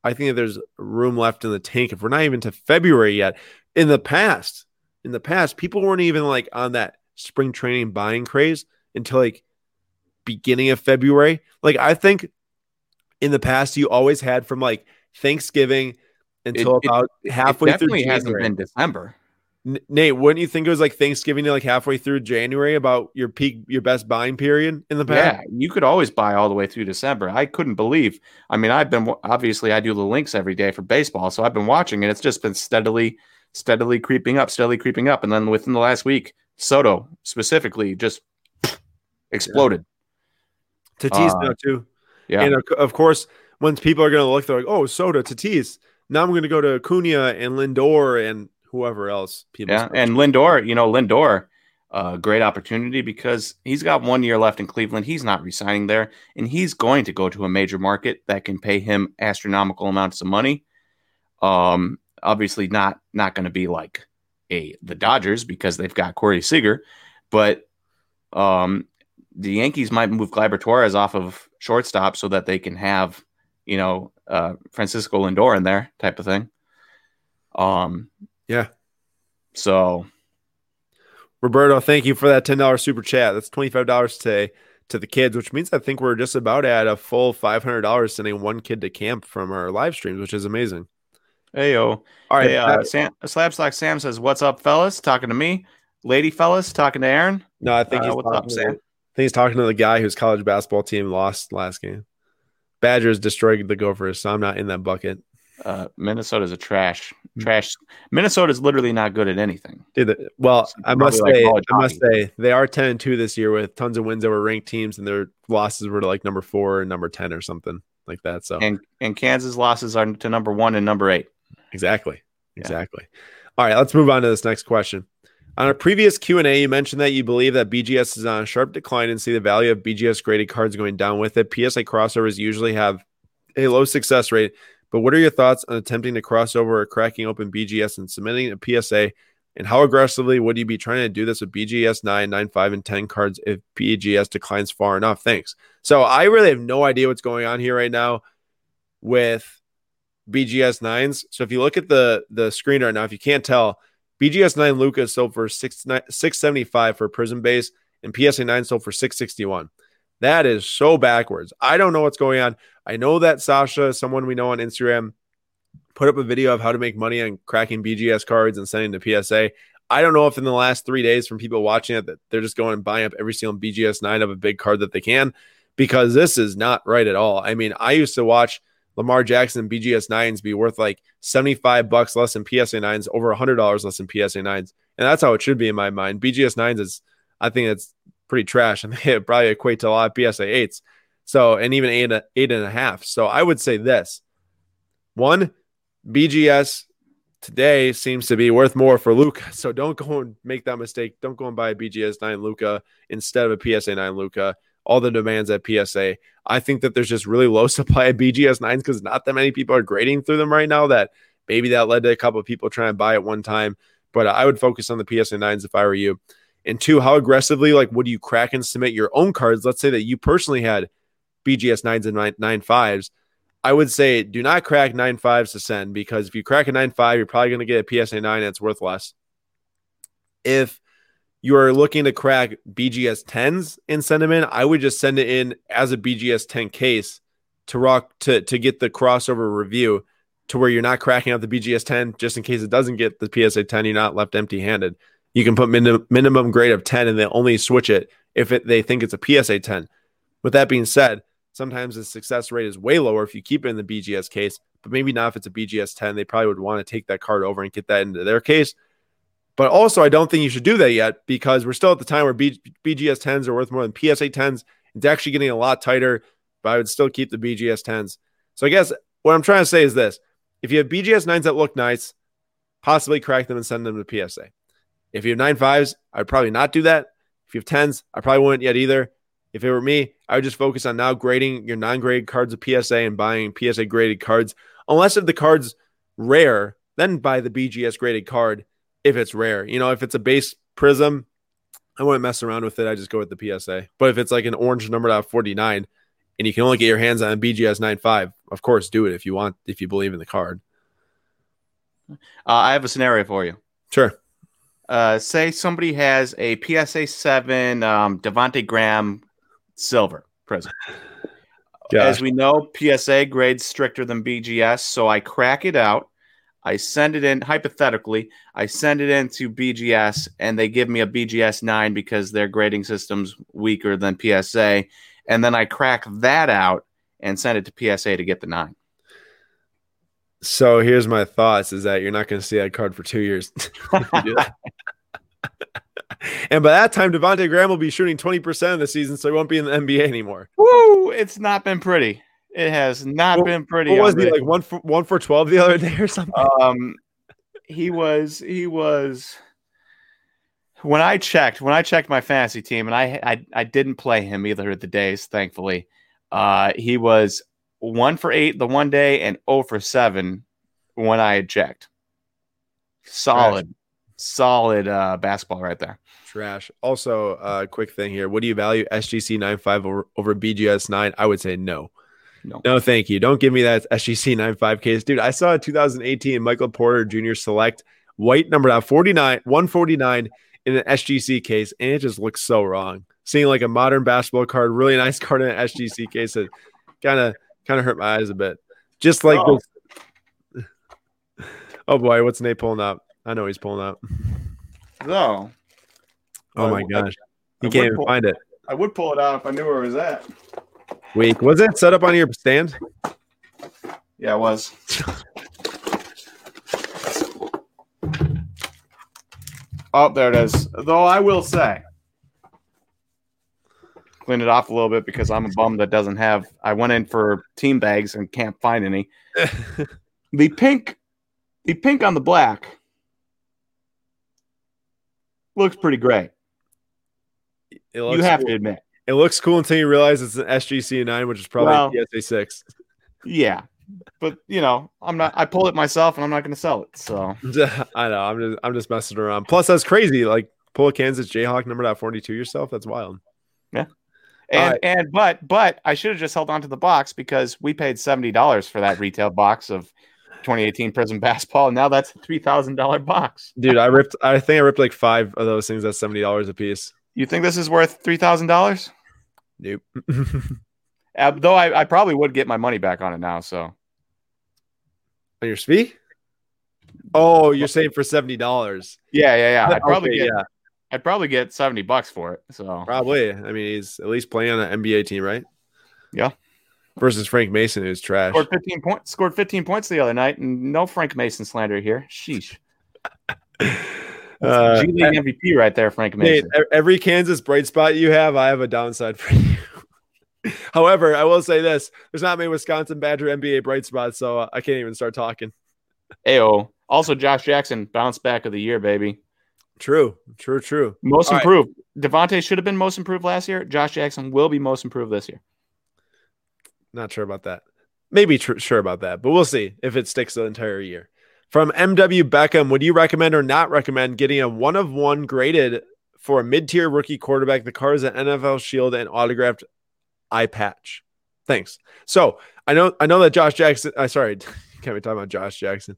I think that there's room left in the tank if we're not even to February yet. In the past, in the past, people weren't even like on that spring training buying craze until like beginning of February. Like I think in the past you always had from like Thanksgiving until it- about halfway it definitely through hasn't January. been December. N- Nate, wouldn't you think it was like Thanksgiving to like halfway through January about your peak, your best buying period in the past? Yeah, you could always buy all the way through December. I couldn't believe. I mean, I've been obviously I do the links every day for baseball, so I've been watching, and it's just been steadily, steadily creeping up, steadily creeping up, and then within the last week, Soto specifically just exploded. Tatis Uh, now too. Yeah, And of, course, when people are going to look, they're like, "Oh, Soto, Tatis." Now I'm going to go to Acuna and Lindor and whoever else. People yeah, and Lindor, you know, Lindor, uh, great opportunity because he's got one year left in Cleveland. He's not resigning there, and he's going to go to a major market that can pay him astronomical amounts of money. Um, obviously not not going to be like a the Dodgers because they've got Corey Seager, but um, the Yankees might move Gleyber Torres off of shortstop so that they can have you know uh, Francisco Lindor in there type of thing. Um, Yeah. So Roberto, thank you for that ten dollars super chat. That's twenty five dollars today to the kids, which means I think we're just about at a full five hundred dollars sending one kid to camp from our live streams, which is amazing. Hey yo, All right, hey, uh, Sam, Slabstox Sam says, "What's up, fellas?" Talking to me. lady fellas talking to Aaron. No, I think Uh, he's what's up, talking to, Sam? I think he's talking to the guy whose college basketball team lost last game. Badgers destroyed the Gophers, so I'm not in that bucket. Uh, Minnesota's a trash, Hmm. trash. Minnesota's literally not good at anything. Dude, the- well, I must like say, I must say, they are ten and two this year with tons of wins over ranked teams, and their losses were to like number four and number ten or something like that. So And and Kansas losses are to number one and number eight. exactly, exactly. All right, let's move on to this next question. On a previous Q and A, you mentioned that you believe that BGS is on a sharp decline and see the value of BGS graded cards going down with it. PSA crossovers usually have a low success rate, but what are your thoughts on attempting to cross over or cracking open BGS and submitting a PSA? And how aggressively would you be trying to do this with BGS 9, 9, 5, and 10 cards if BGS declines far enough? Thanks. So I really have no idea what's going on here right now with BGS 9s. So if you look at the the screen right now, if you can't tell, BGS 9 Luka sold for 6, 675 for Prizm base, and PSA 9 sold for 661. That is so backwards. I don't know what's going on. I know that Sasha, someone we know on Instagram, put up a video of how to make money on cracking BGS cards and sending to PSA. I don't know if in the last three days from people watching it that they're just going and buying up every single BGS 9 of a big card that they can because this is not right at all. I mean, I used to watch Lamar Jackson BGS 9s be worth like 75 bucks less than PSA 9s, over $100 less than PSA 9s. And that's how it should be in my mind. BGS 9s is, I think it's pretty trash. I think it probably equate to a lot of PSA 8s. So, and even eight, eight and a half. So I would say this one, BGS today seems to be worth more for Luka. So don't go and make that mistake. Don't go and buy a BGS 9 Luka instead of a PSA 9 Luka. All the demands at PSA. I think that there's just really low supply of BGS 9s because not that many people are grading through them right now. That maybe that led to a couple of people trying to buy at one time. But I would focus on the PSA 9s if I were you. And two, how aggressively like would you crack and submit your own cards? Let's say that you personally had BGS 9s and 9, nine fives. I would say do not crack nine fives to send because if you crack a nine five, you're probably going to get a PSA nine that's worth less. If you are looking to crack BGS tens in send them in, I would just send it in as a BGS 10 case to rock to to get the crossover review to where you're not cracking out the BGS 10 just in case it doesn't get the PSA 10, you're not left empty handed. You can put min- minimum grade of 10 and they only switch it if it, they think it's a PSA 10. With that being said, sometimes the success rate is way lower if you keep it in the BGS case, but maybe not if it's a BGS 10. They probably would want to take that card over and get that into their case. But also, I don't think you should do that yet because we're still at the time where B- BGS 10s are worth more than PSA 10s. It's actually getting a lot tighter, but I would still keep the BGS 10s. So I guess what I'm trying to say is this if you have BGS 9s that look nice, possibly crack them and send them to PSA. If you have nine fives, I'd probably not do that. If you have tens, I probably wouldn't yet either. If it were me, I would just focus on now grading your non-graded cards of PSA and buying PSA graded cards. Unless if the card's rare, then buy the BGS graded card if it's rare. You know, if it's a base prizm, I wouldn't mess around with it. I just go with the PSA. But if it's like an orange numbered out of 49 and you can only get your hands on BGS 95, of course do it if you want, if you believe in the card. Uh, I have a scenario for you. Sure. Uh, say somebody has a PSA seven um, Devonte Graham silver prizm. As we know, PSA grades stricter than BGS, so I crack it out. I send it in hypothetically. I send it into BGS, and they give me a BGS nine because their grading system's weaker than PSA. And then I crack that out and send it to PSA to get the nine. So here's my thoughts: is that you're not going to see that card for two years. if you do that. and by that time, Devonte Graham will be shooting 20% of the season, so he won't be in the NBA anymore. Woo! It's not been pretty. It has not What- been pretty. What was he like one for one for 12 the other day or something? um he was he was when I checked when I checked my fantasy team and I I, I didn't play him either of the days thankfully uh he was one for eight the one day and 0 for seven when I had checked solid solid uh basketball right there Trash. Also, uh, quick thing here: What do you value SGC 95 over, over BGS 9? I would say no. No. No, thank you. Don't give me that SGC 95 case, dude. I saw a 2018 Michael Porter Jr. Select white number out 49 149 in an SGC case, and it just looks so wrong. Seeing like a modern basketball card, really nice card in an SGC case, it kind of kind of hurt my eyes a bit. Just like Oh. this. Oh boy, what's Nate pulling up? I know he's pulling up. so Oh my gosh. You can't even pull, find it. I would pull it out if I knew where it was at. Weak. Was it set up on your stand? Yeah, it was. oh, there it is. Though I will say, clean it off a little bit because I'm a bum that doesn't have. I went in for team bags and can't find any. the pink, the pink on the black looks pretty great. you have cool. to admit. It looks cool until you realize it's an SGC 9, which is probably Well- PSA 6. Yeah, but you know, I'm not. I pulled it myself, and I'm not going to sell it. So I know. I'm just I'm just messing around. Plus, that's crazy. Like pull a Kansas Jayhawk number dot 42 yourself. That's wild. Yeah. And right. and but but I should have just held on to the box because we paid seventy dollars for that retail box of 2018 Prizm basketball, and now that's a three thousand dollar box. Dude, I ripped I think I ripped like five of those things at $70 a piece. You think this is worth three thousand dollars? Nope. Uh, though I, I probably would get my money back on it now. So On your SPI? Oh, you're saying for seventy dollars? yeah, yeah, yeah. I'd probably Okay, get yeah, I'd probably get seventy bucks for it. So probably. I mean, he's at least playing on an NBA team, right? Yeah. Versus Frank Mason, who's trash. scored fifteen points. Scored fifteen points the other night, and no Frank Mason slander here. Sheesh. Uh, G League MVP right there, Frank Mason. e- every Kansas bright spot you have, I have a downside for you. However, I will say this: there's not many Wisconsin Badger NBA bright spots, so uh, I can't even start talking. Ayo. Also, Josh Jackson, bounce back of the year, baby. True, true, true. Most All right. improved. Devonte should have been most improved last year. Josh Jackson will be most improved this year. Not sure about that. Maybe tr- sure about that, but we'll see if it sticks the entire year. From MW Beckham, would you recommend or not recommend getting a one of one graded for a mid tier rookie quarterback? The card is an NFL Shield and autographed eye patch. Thanks. So I know I know that Josh Jackson. I sorry, can't be talking about Josh Jackson.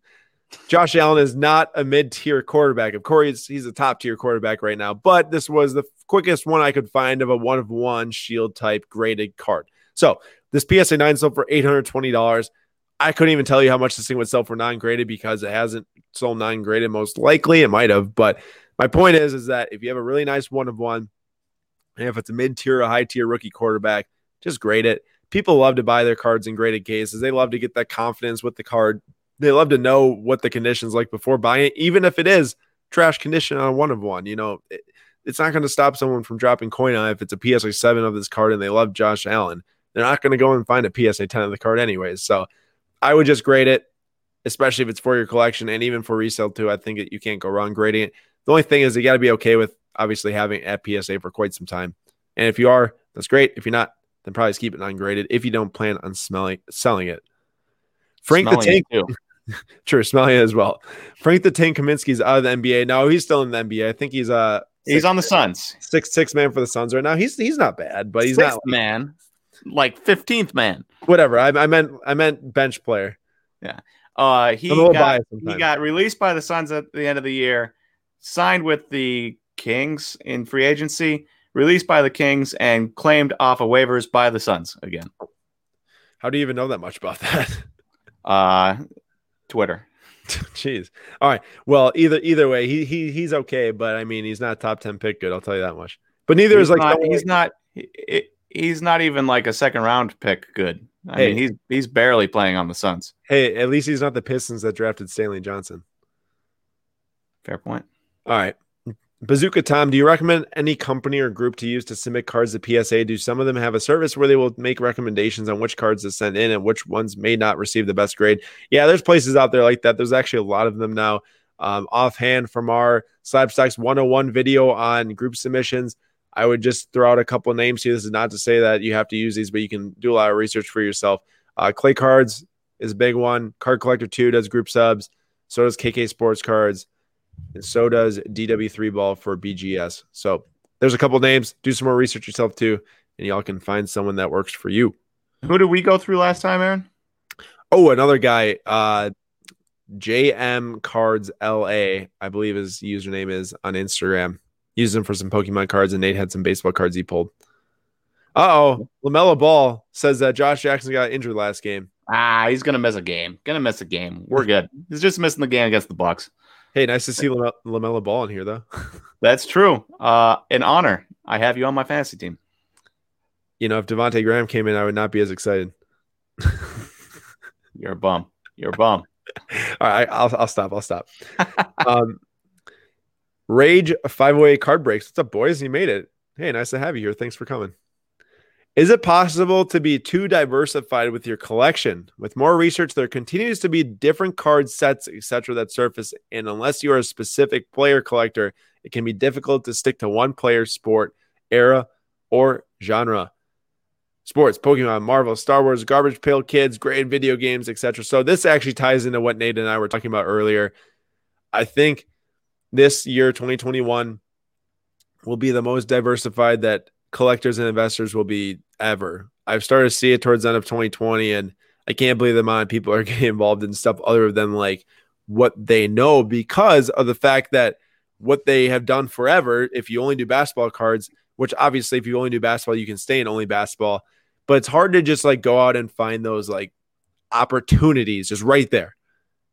Josh Allen is not a mid tier quarterback. Of course, he's, he's a top tier quarterback right now, but this was the quickest one I could find of a one of one Shield type graded card. So this PSA 9 sold for $820. I couldn't even tell you how much this thing would sell for non-graded because it hasn't sold non-graded. Most likely it might have, but my point is, is that if you have a really nice one of one, and if it's a mid-tier or high-tier rookie quarterback, just grade it. People love to buy their cards in graded cases. They love to get that confidence with the card. They love to know what the condition's like before buying it, even if it is trash condition on one of one. You know, it, it's not going to stop someone from dropping coin on if it's a PSA 7 of this card and they love Josh Allen. They're not going to go and find a PSA 10 of the card anyways. So I would just grade it, especially if it's for your collection and even for resale too. I think that you can't go wrong grading it. The only thing is you got to be okay with obviously having it at PSA for quite some time. And if you are, that's great. If you're not, then probably just keep it ungraded if you don't plan on smelling selling it. Frank the Tank, True, smelling it as well. Frank the Tank Kaminsky's out of the NBA. No, he's still in the NBA. I think he's uh He's on the Suns. six six man for the Suns right now. He's he's not bad, but he's Sixth not man, like fifteenth man. whatever. I, I meant I meant bench player. Yeah. Uh, he I'm a little got, he got released by the Suns at the end of the year, signed with the Kings in free agency, released by the Kings, and claimed off of waivers by the Suns again. How do you even know that much about that? Uh, Twitter. Jeez. All right. Well, either either way, he he he's okay, but I mean, he's not top ten pick good. I'll tell you that much. But neither he's is like not, he's not he's not even like a second round pick good. I Hey. mean, he's he's barely playing on the Suns. Hey, at least he's not the Pistons that drafted Stanley Johnson. Fair point. All right. Bazooka Tom, do you recommend any company or group to use to submit cards to PSA? Do some of them have a service where they will make recommendations on which cards to send in and which ones may not receive the best grade? Yeah, there's places out there like that. There's actually a lot of them now. Um, offhand from our Slabstox 101 video on group submissions, I would just throw out a couple of names here. This is not to say that you have to use these, but you can do a lot of research for yourself. Uh, Clay Cards is a big one. Card Collector 2 does group subs. So does KK Sports Cards. And so does DW3 Ball for BGS. So there's a couple names. Do some more research yourself too, and y'all can find someone that works for you. Who did we go through last time, Aaron? Oh, another guy, uh, JM Cards LA, I believe his username is on Instagram. Used them for some Pokemon cards, and Nate had some baseball cards he pulled. Uh oh, LaMelo Ball says that Josh Jackson got injured last game. Ah, he's gonna miss a game. Gonna miss a game. We're good. He's just missing the game against the Bucks. Hey, nice to see Lam- Lamelo Ball in here, though. That's true. Uh, an honor. I have you on my fantasy team. You know, if Devonte Graham came in, I would not be as excited. You're a bum. You're a bum. All right, I'll, I'll stop. I'll stop. um, Rage 508 card breaks. What's up, boys? You made it. Hey, nice to have you here. Thanks for coming. Is it possible to be too diversified with your collection? With more research, there continues to be different card sets, etc., that surface, and unless you are a specific player collector, it can be difficult to stick to one player, sport, era, or genre. Sports, Pokemon, Marvel, Star Wars, Garbage Pail Kids, great video games, etc. So this actually ties into what Nate and I were talking about earlier. I think this year, 2021, will be the most diversified that collectors and investors will be ever. I've started to see it towards the end of 2020, and I can't believe the amount of people are getting involved in stuff other than like what they know because of the fact that what they have done forever. If you only do basketball cards, which obviously, if you only do basketball, you can stay in only basketball, but it's hard to just like go out and find those like opportunities just right there.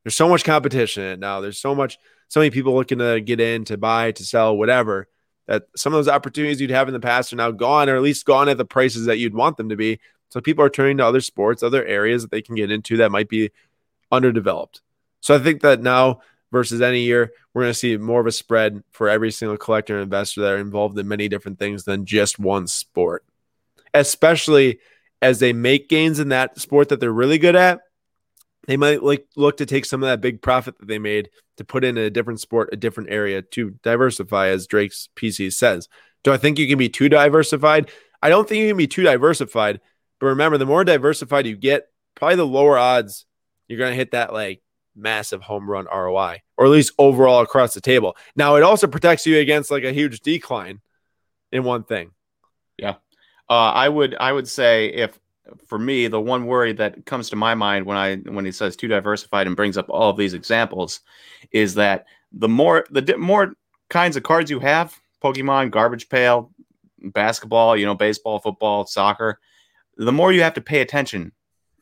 There's so much competition now. There's so much, so many people looking to get in, to buy, to sell, whatever that some of those opportunities you'd have in the past are now gone, or at least gone at the prices that you'd want them to be. So people are turning to other sports, other areas that they can get into that might be underdeveloped. So I think that now versus any year, we're going to see more of a spread for every single collector and investor that are involved in many different things than just one sport, especially as they make gains in that sport that they're really good at they might like look to take some of that big profit that they made to put in a different sport, a different area to diversify, as Drake's PC says. Do I think you can be too diversified? I don't think you can be too diversified. But remember, the more diversified you get, probably the lower odds you're going to hit that like massive home run ROI, or at least overall across the table. Now, it also protects you against like a huge decline in one thing. Yeah. Uh, I would I would say if for me, the one worry that comes to my mind when I when he says too diversified and brings up all of these examples is that the more the di- more kinds of cards you have, Pokemon, Garbage Pail, basketball, you know, baseball, football, soccer, the more you have to pay attention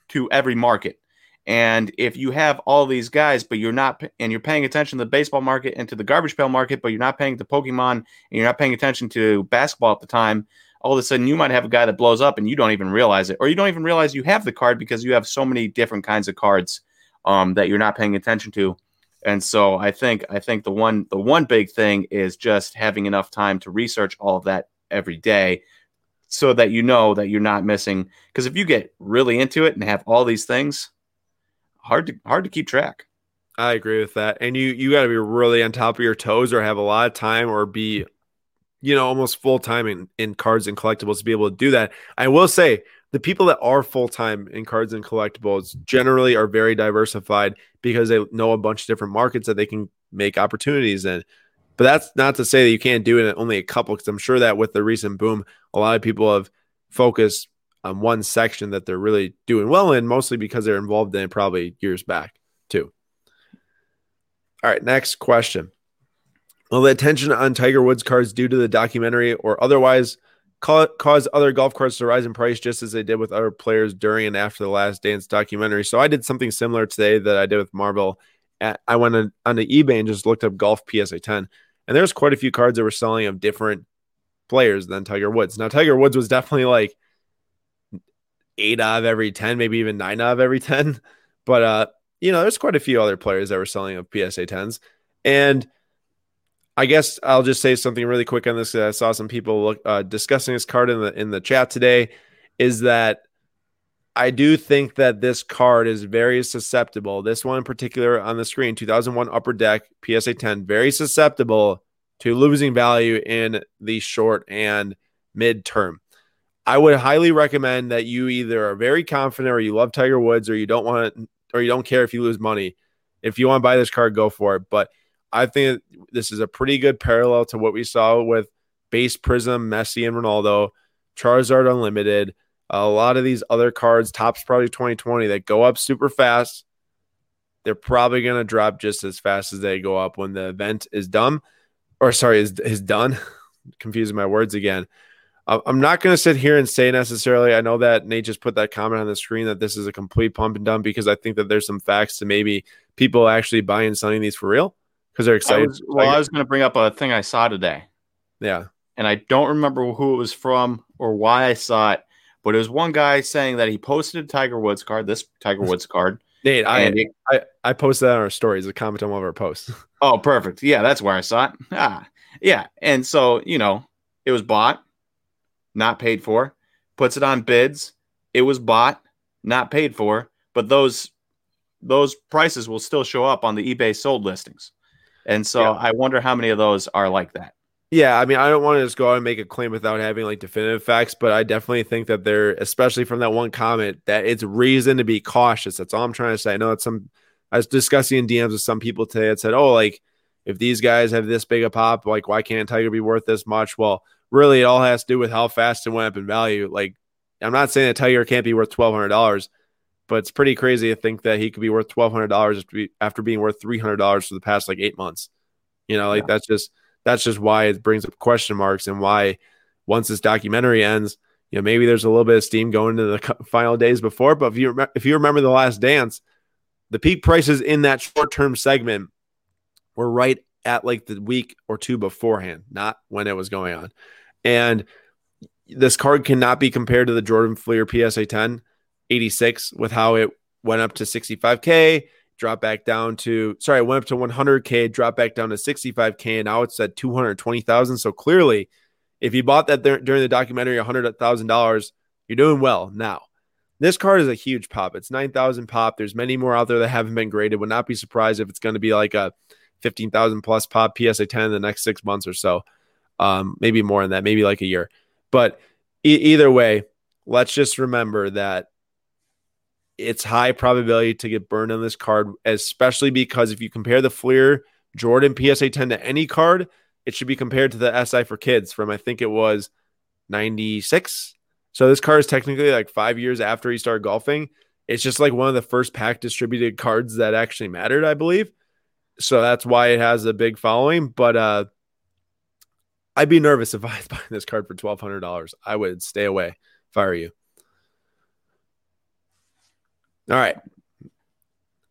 to every market. And if you have all these guys, but you're not, and you're paying attention to the baseball market and to the garbage pail market, but you're not paying to Pokemon and you're not paying attention to basketball at the time, all of a sudden you might have a guy that blows up and you don't even realize it, or you don't even realize you have the card because you have so many different kinds of cards um, that you're not paying attention to. And so I think I think the one the one big thing is just having enough time to research all of that every day so that you know that you're not missing because if you get really into it and have all these things hard to hard to keep track i agree with that and you you got to be really on top of your toes or have a lot of time or be you know, almost full time in, in cards and collectibles to be able to do that. I will say the people that are full time in cards and collectibles generally are very diversified because they know a bunch of different markets that they can make opportunities in. But that's not to say that you can't do it in only a couple, because I'm sure that with the recent boom, a lot of people have focused on one section that they're really doing well in, mostly because they're involved in it probably years back too. All right, next question. Will the attention on Tiger Woods cards due to the documentary or otherwise cause other golf cards to rise in price just as they did with other players during and after the Last Dance documentary? So I did something similar today that I did with Marvel. I went on, to eBay and just looked up golf PSA 10, and there's quite a few cards that were selling of different players than Tiger Woods. Now Tiger Woods was definitely like eight out of every 10, maybe even nine out of every 10. But uh, you know, there's quite a few other players that were selling of PSA 10s. And I guess I'll just say something really quick on this. I saw some people look, uh, discussing this card in the in the chat today. Is that I do think that this card is very susceptible. This one in particular on the screen, 2001 Upper Deck PSA 10, very susceptible to losing value in the short and mid term. I would highly recommend that you either are very confident or you love Tiger Woods or you don't want or you don't care if you lose money. If you want to buy this card, go for it. But I think this is a pretty good parallel to what we saw with base prizm, Messi, and Ronaldo, Charizard Unlimited. A lot of these other cards, tops probably 2020, that go up super fast. They're probably going to drop just as fast as they go up when the event is done, or sorry, is is done. Confusing my words again. I'm not going to sit here and say necessarily. I know that Nate just put that comment on the screen that this is a complete pump and dump because I think that there's some facts to maybe people actually buying and selling these for real because they're excited. I was, well, I was going to bring up a thing I saw today. Yeah. And I don't well, I was going to bring up a thing I saw today. Yeah. And I don't remember who it was from or why I saw it, but it was one guy saying that he posted a Tiger Woods card, this Tiger Woods card. Nate, I, it, I I posted that on our stories, a comment on one of our posts. Oh, perfect. Yeah, that's where I saw it. Ah, yeah. And so, you know, it was bought, not paid for, puts it on bids. It was bought, not paid for, but those those prices will still show up on the eBay sold listings. And so yeah. I wonder how many of those are like that. Yeah, I mean, I don't want to just go out and make a claim without having like definitive facts, but I definitely think that they're, especially from that one comment, that it's reason to be cautious. That's all I'm trying to say. I know it's some. I was discussing in DMs with some people today that said, "Oh, like if these guys have this big a pop, like why can't Tiger be worth this much?" Well, really, it all has to do with how fast it went up in value. Like, I'm not saying that Tiger can't be worth twelve hundred dollars, but it's pretty crazy to think that he could be worth twelve hundred dollars after being worth three hundred dollars for the past like eight months. You know, like yeah. that's just that's just why it brings up question marks and why once this documentary ends, you know, maybe there's a little bit of steam going into the final days before. But if you if you remember the Last Dance, the peak prices in that short term segment were right at like the week or two beforehand, not when it was going on. And this card cannot be compared to the Jordan Fleer PSA 10 86 with how it went up to 65K, drop back down to sorry, I went up to 100k, drop back down to 65k, and now it's at 220,000. So clearly, if you bought that during the documentary, $100,000, you're doing well now. This card is a huge pop. It's 9,000 pop. There's many more out there that haven't been graded. Would not be surprised if it's going to be like a 15,000 plus pop PSA 10 in the next six months or so. Um, maybe more than that, maybe like a year. But e- either way, let's just remember that it's high probability to get burned on this card, especially because if you compare the Fleer Jordan PSA 10 to any card, it should be compared to the SI for kids from I think it was 96. So this card is technically like five years after he started golfing. It's just like one of the first pack distributed cards that actually mattered, I believe. So that's why it has a big following. But uh I'd be nervous if I was buying this card for twelve hundred dollars. I would stay away if I were you. All right.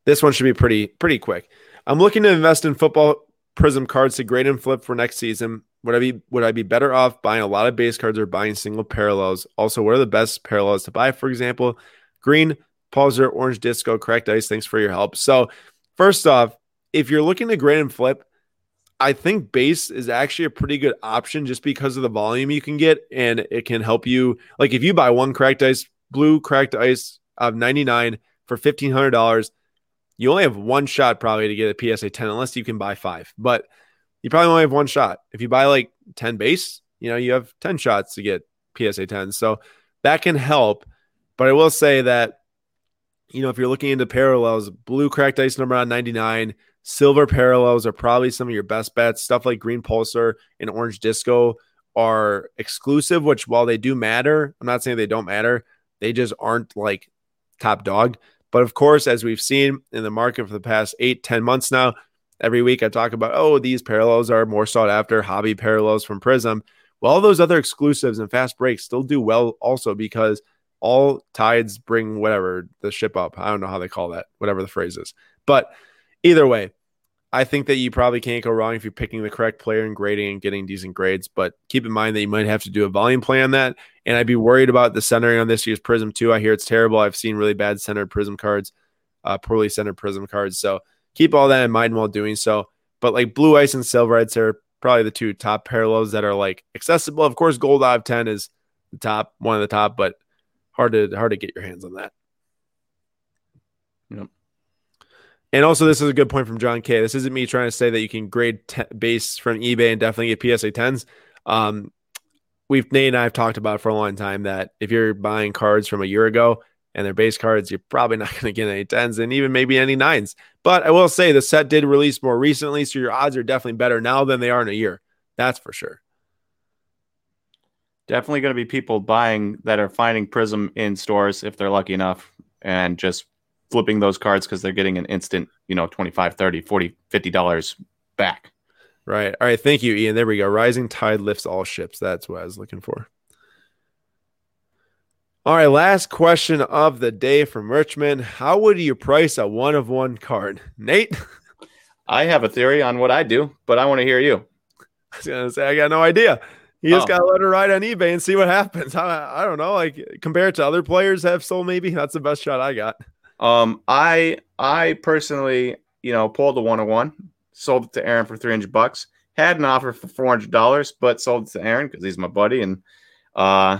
This one should be pretty pretty quick. I'm looking to invest in football prizm cards to grade and flip for next season. Would I be would I be better off buying a lot of base cards or buying single parallels? Also, what are the best parallels to buy? For example, green, pulsar, orange disco, cracked ice. Thanks for your help. So, first off, if you're looking to grade and flip, I think base is actually a pretty good option just because of the volume you can get and it can help you. Like if you buy one cracked ice, blue cracked ice of 99 for $1,500, you only have one shot probably to get a PSA 10 unless you can buy five. But you probably only have one shot. If you buy like 10 base, you know, you have 10 shots to get PSA 10. So that can help. But I will say that, you know, if you're looking into parallels, blue cracked ice number on 99, silver parallels are probably some of your best bets. Stuff like green pulsar and orange disco are exclusive, which while they do matter, I'm not saying they don't matter, they just aren't like top dog. But of course, as we've seen in the market for the past eight, 10 months now, every week I talk about, oh, these parallels are more sought after, hobby parallels from Prizm. Well, all those other exclusives and fast breaks still do well also because all tides bring whatever the ship up. I don't know how they call that, whatever the phrase is. But either way, I think that you probably can't go wrong if you're picking the correct player and grading and getting decent grades. But keep in mind that you might have to do a volume play on that. And I'd be worried about the centering on this year's Prizm too. I hear it's terrible. I've seen really bad centered Prizm cards, uh, poorly centered Prizm cards. So keep all that in mind while doing so. But like Blue Ice and Silver Ice are probably the two top parallels that are like accessible. Of course, Gold of 10 is the top, one of the top, but hard to hard to get your hands on that. Yep. And also, this is a good point from John K. This isn't me trying to say that you can grade base from eBay and definitely get PSA 10s. Um, we've Nate and I have talked about for a long time that if you're buying cards from a year ago and they're base cards, you're probably not going to get any 10s and even maybe any 9s. But I will say the set did release more recently, so your odds are definitely better now than they are in a year. That's for sure. Definitely going to be people buying that are finding Prizm in stores if they're lucky enough and just flipping those cards because they're getting an instant, you know, 25, 30, 40, 50 dollars back. Right. All right. Thank you, Ian. There we go. Rising tide lifts all ships. That's what I was looking for. All right. Last question of the day from Richmond. How would you price a one of one card? Nate? I have a theory on what I do, but I want to hear you. I was gonna say I got no idea. You just Oh. gotta let her ride on eBay and see what happens. I, I don't know. Like compared to other players have sold, maybe that's the best shot I got. Um, I I personally, you know, pulled the one on one, sold it to Aaron for three hundred bucks. Had an offer for four hundred dollars, but sold it to Aaron because he's my buddy, and uh,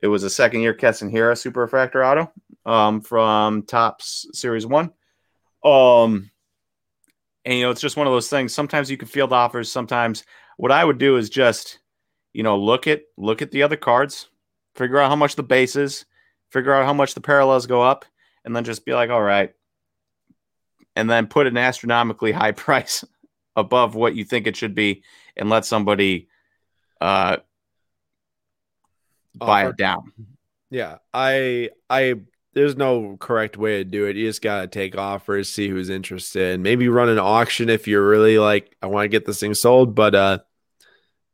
it was a second year Keston Hiura Super Refractor Auto, um, from Topps Series One. Um, and you know, it's just one of those things. Sometimes you can field offers. Sometimes what I would do is just, you know, look at look at the other cards, figure out how much the base is, figure out how much the parallels go up, and then just be like, all right, and then put an astronomically high price above what you think it should be, and let somebody uh, buy Offer. it down. Yeah, I I there's no correct way to do it. You just gotta take offers, see who's interested, maybe run an auction if you're really like I want to get this thing sold. But uh,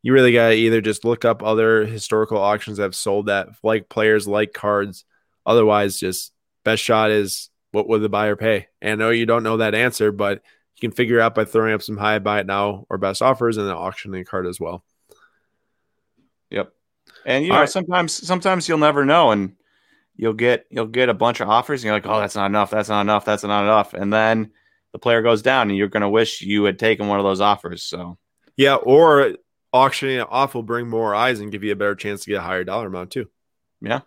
you really gotta either just look up other historical auctions that have sold that like players, like cards. Otherwise, just best shot is what would the buyer pay? And I know you don't know that answer, but you can figure out by throwing up some high buy it now or best offers and then auctioning a card as well. Yep. And you All know, right. sometimes sometimes you'll never know, and you'll get you'll get a bunch of offers, and you're like, oh, that's not enough, that's not enough, that's not enough, and then the player goes down, and you're gonna wish you had taken one of those offers. So Yeah, or auctioning it off will bring more eyes and give you a better chance to get a higher dollar amount too. Yeah.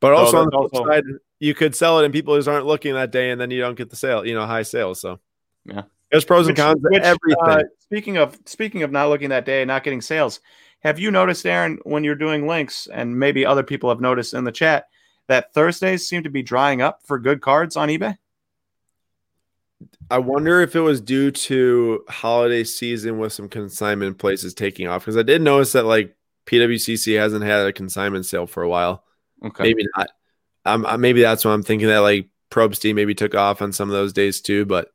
But So also on the flip also- side, you could sell it and people just aren't looking that day, and then you don't get the sale, you know, high sales. So Yeah. there's pros and cons to which, everything. uh, speaking of speaking of not looking that day, not getting sales, have you noticed, Aaron, when you're doing links, and maybe other people have noticed in the chat that Thursdays seem to be drying up for good cards on eBay? I wonder if it was due to holiday season with some consignment places taking off because I did notice that like PWCC hasn't had a consignment sale for a while. Okay. Maybe not. Um, uh, maybe that's why I'm thinking that like Probstein maybe took off on some of those days too. But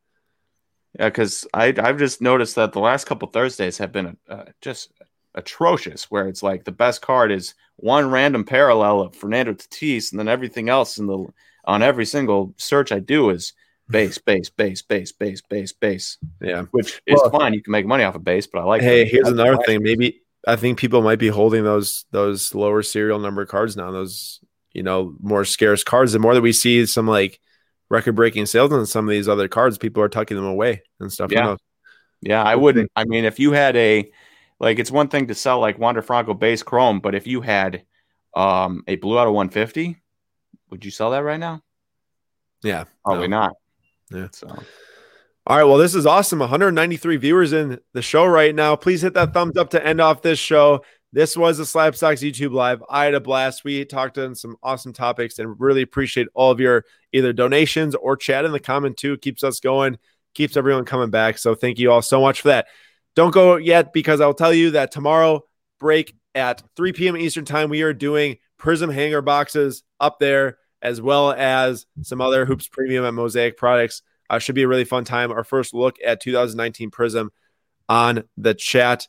Yeah, because I I've just noticed that the last couple Thursdays have been uh, just atrocious. Where it's like the best card is one random parallel of Fernando Tatis, and then everything else in the on every single search I do is base, base, base, base, base, base, base. yeah. Which is Well- fine. You can make money off of base, but I like. Hey, the- here's I- another thing. Maybe I think people might be holding those those lower serial number cards now. Those you know more scarce cards. The more that we see some like record breaking sales on some of these other cards, people are tucking them away and stuff. Yeah. Yeah, I wouldn't. I mean, if you had a like, it's one thing to sell like Wander Franco base chrome, but if you had um a blue out of 150, would you sell that right now? yeah. Probably no. not. Yeah. So All right. Well, this is awesome. 193 viewers in the show right now. Please hit that thumbs up to end off this show. This was the Stocks YouTube Live. I had a blast. We talked on some awesome topics and really appreciate all of your either donations or chat in the comment too. Keeps us going, keeps everyone coming back. So thank you all so much for that. Don't go yet because I'll tell you that tomorrow break at 3 p.m. Eastern time, we are doing Prizm hanger boxes up there as well as some other hoops premium at Mosaic products. Uh, should be a really fun time. Our first look at 2019 Prizm on the chat.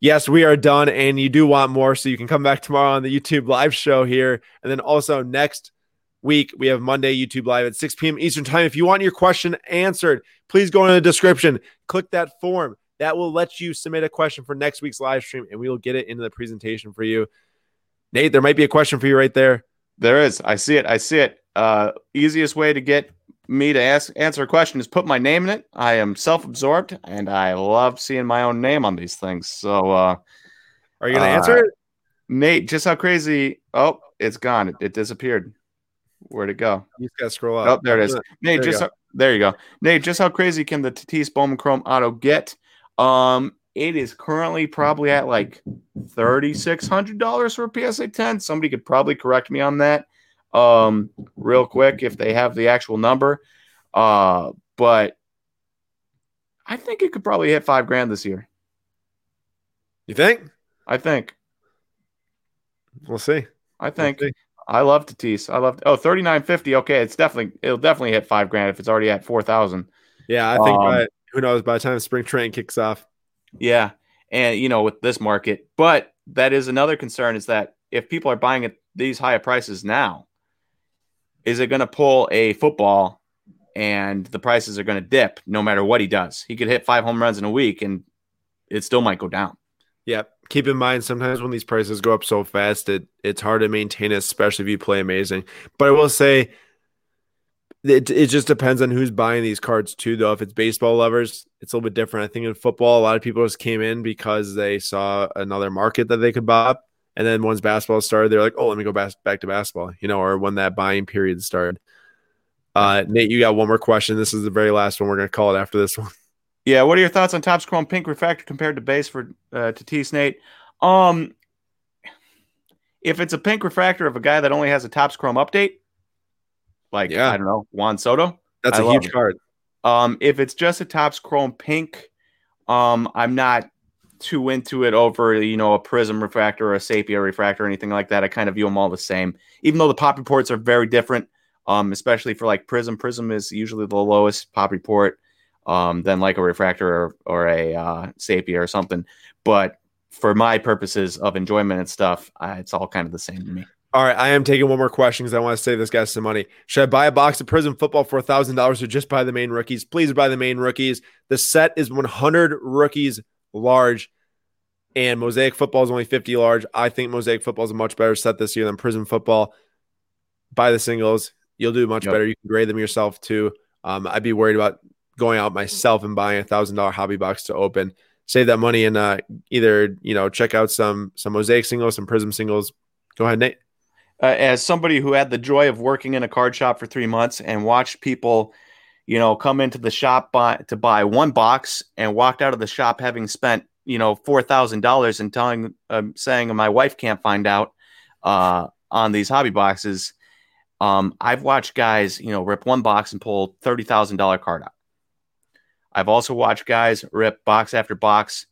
Yes, we are done, and you do want more, so you can come back tomorrow on the YouTube live show here. And then also next week, we have Monday YouTube live at 6 p.m. Eastern time. If you want your question answered, please go in the description, click that form. That will let you submit a question for next week's live stream, and we will get it into the presentation for you. Nate, there might be a question for you right there. there is. I see it. I see it. Uh, easiest way to get me to ask answer a question is put my name in it. I am self-absorbed and I love seeing my own name on these things. So uh Are you to Uh, answer it? Nate, just how crazy oh, it's gone. It, it disappeared. Where'd it go? You just got to scroll up. Oh, there it is. Nate, There just how, there you go. Nate, just how crazy can the Tatis Bowman Chrome Auto get? Um, it is currently probably at like thirty six hundred dollars for a PSA ten. Somebody could probably correct me on that, um, real quick if they have the actual number. Uh, but I think it could probably hit five grand this year. You think? I think. We'll see. I think. We'll see. I love Tatis. I love. Oh, 3950. Okay, it's definitely. It'll definitely hit five grand if it's already at four thousand. Yeah, I think Um, by, who knows by the time spring training kicks off. Yeah. And you know, with this market, but that is another concern is that if people are buying at these higher prices now, is it going to pull a football and the prices are going to dip no matter what he does. He could hit five home runs in a week, and it still might go down. Yeah. Keep in mind, sometimes when these prices go up so fast, it it's hard to maintain, especially if you play amazing. But I will say, it, it just depends on who's buying these cards too. Though, if it's baseball lovers, it's a little bit different. I think in football, a lot of people just came in because they saw another market that they could buy up, and then once basketball started, they're like, "Oh, let me go back back to basketball," you know, or when that buying period started. Uh, Nate, you got one more question. This is the very last one. We're going to call it after this one. Yeah, what are your thoughts on Topps Chrome Pink Refractor compared to base for uh, Tatis Nate? Um, if it's a pink refractor of a guy that only has a Topps Chrome update, like yeah. I don't know Juan Soto, that's I a huge it. card. Um, if it's just a Topps Chrome Pink, um, I'm not too into it over you know a Prizm refractor or a Sepia refractor or anything like that. I kind of view them all the same, even though the pop reports are very different. Um, especially for like Prizm. Prizm is usually the lowest pop report um, than like a refractor or, or a uh, Sepia or something. But for my purposes of enjoyment and stuff, it's all kind of the same to me. All right, I am taking one more question because I want to save this guy some money. Should I buy a box of Prizm Football for thousand dollars or just buy the main rookies? Please buy the main rookies. The set is 100 rookies large, and Mosaic Football is only 50 large. I think Mosaic Football is a much better set this year than Prizm Football. Buy the singles. You'll do much yep. better. You can grade them yourself too. Um, I'd be worried about going out myself and buying a thousand dollar hobby box to open. Save that money and uh, either you know check out some some mosaic singles, some prizm singles. Go ahead, Nate. Uh, as somebody who had the joy of working in a card shop for three months and watched people, you know, come into the shop buy, to buy one box and walked out of the shop having spent you know four thousand dollars and telling um, saying my wife can't find out uh, on these hobby boxes. Um, I've watched guys, you know, rip one box and pull thirty thousand dollar card out. I've also watched guys rip box after box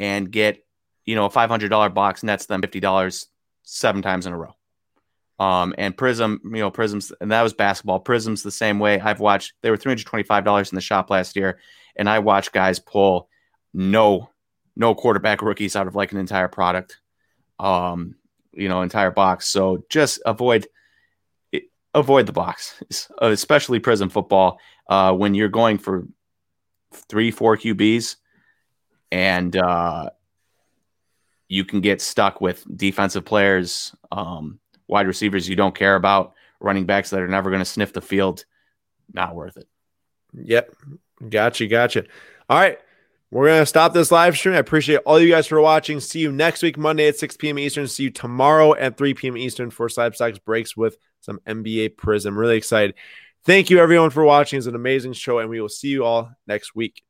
and get, you know, a $500 box nets them $50 seven times in a row. Um, and Prizm, you know, Prizms, and that was basketball. Prizms the same way. I've watched, they were $325 in the shop last year, and I watched guys pull no, no quarterback rookies out of like an entire product, um, you know, entire box. So just avoid, avoid the box, especially Prizm football, uh, when you're going for three, four QBs, and uh, you can get stuck with defensive players, um, wide receivers you don't care about, running backs that are never going to sniff the field. Not worth it. Yep. Gotcha. Gotcha. All right. We're going to stop this live stream. I appreciate all you guys for watching. See you next week, Monday at 6 p.m. Eastern. See you tomorrow at 3 p.m. Eastern for Slab breaks with some NBA Prizm. Really excited. Thank you, everyone, for watching. It's an amazing show, and we will see you all next week.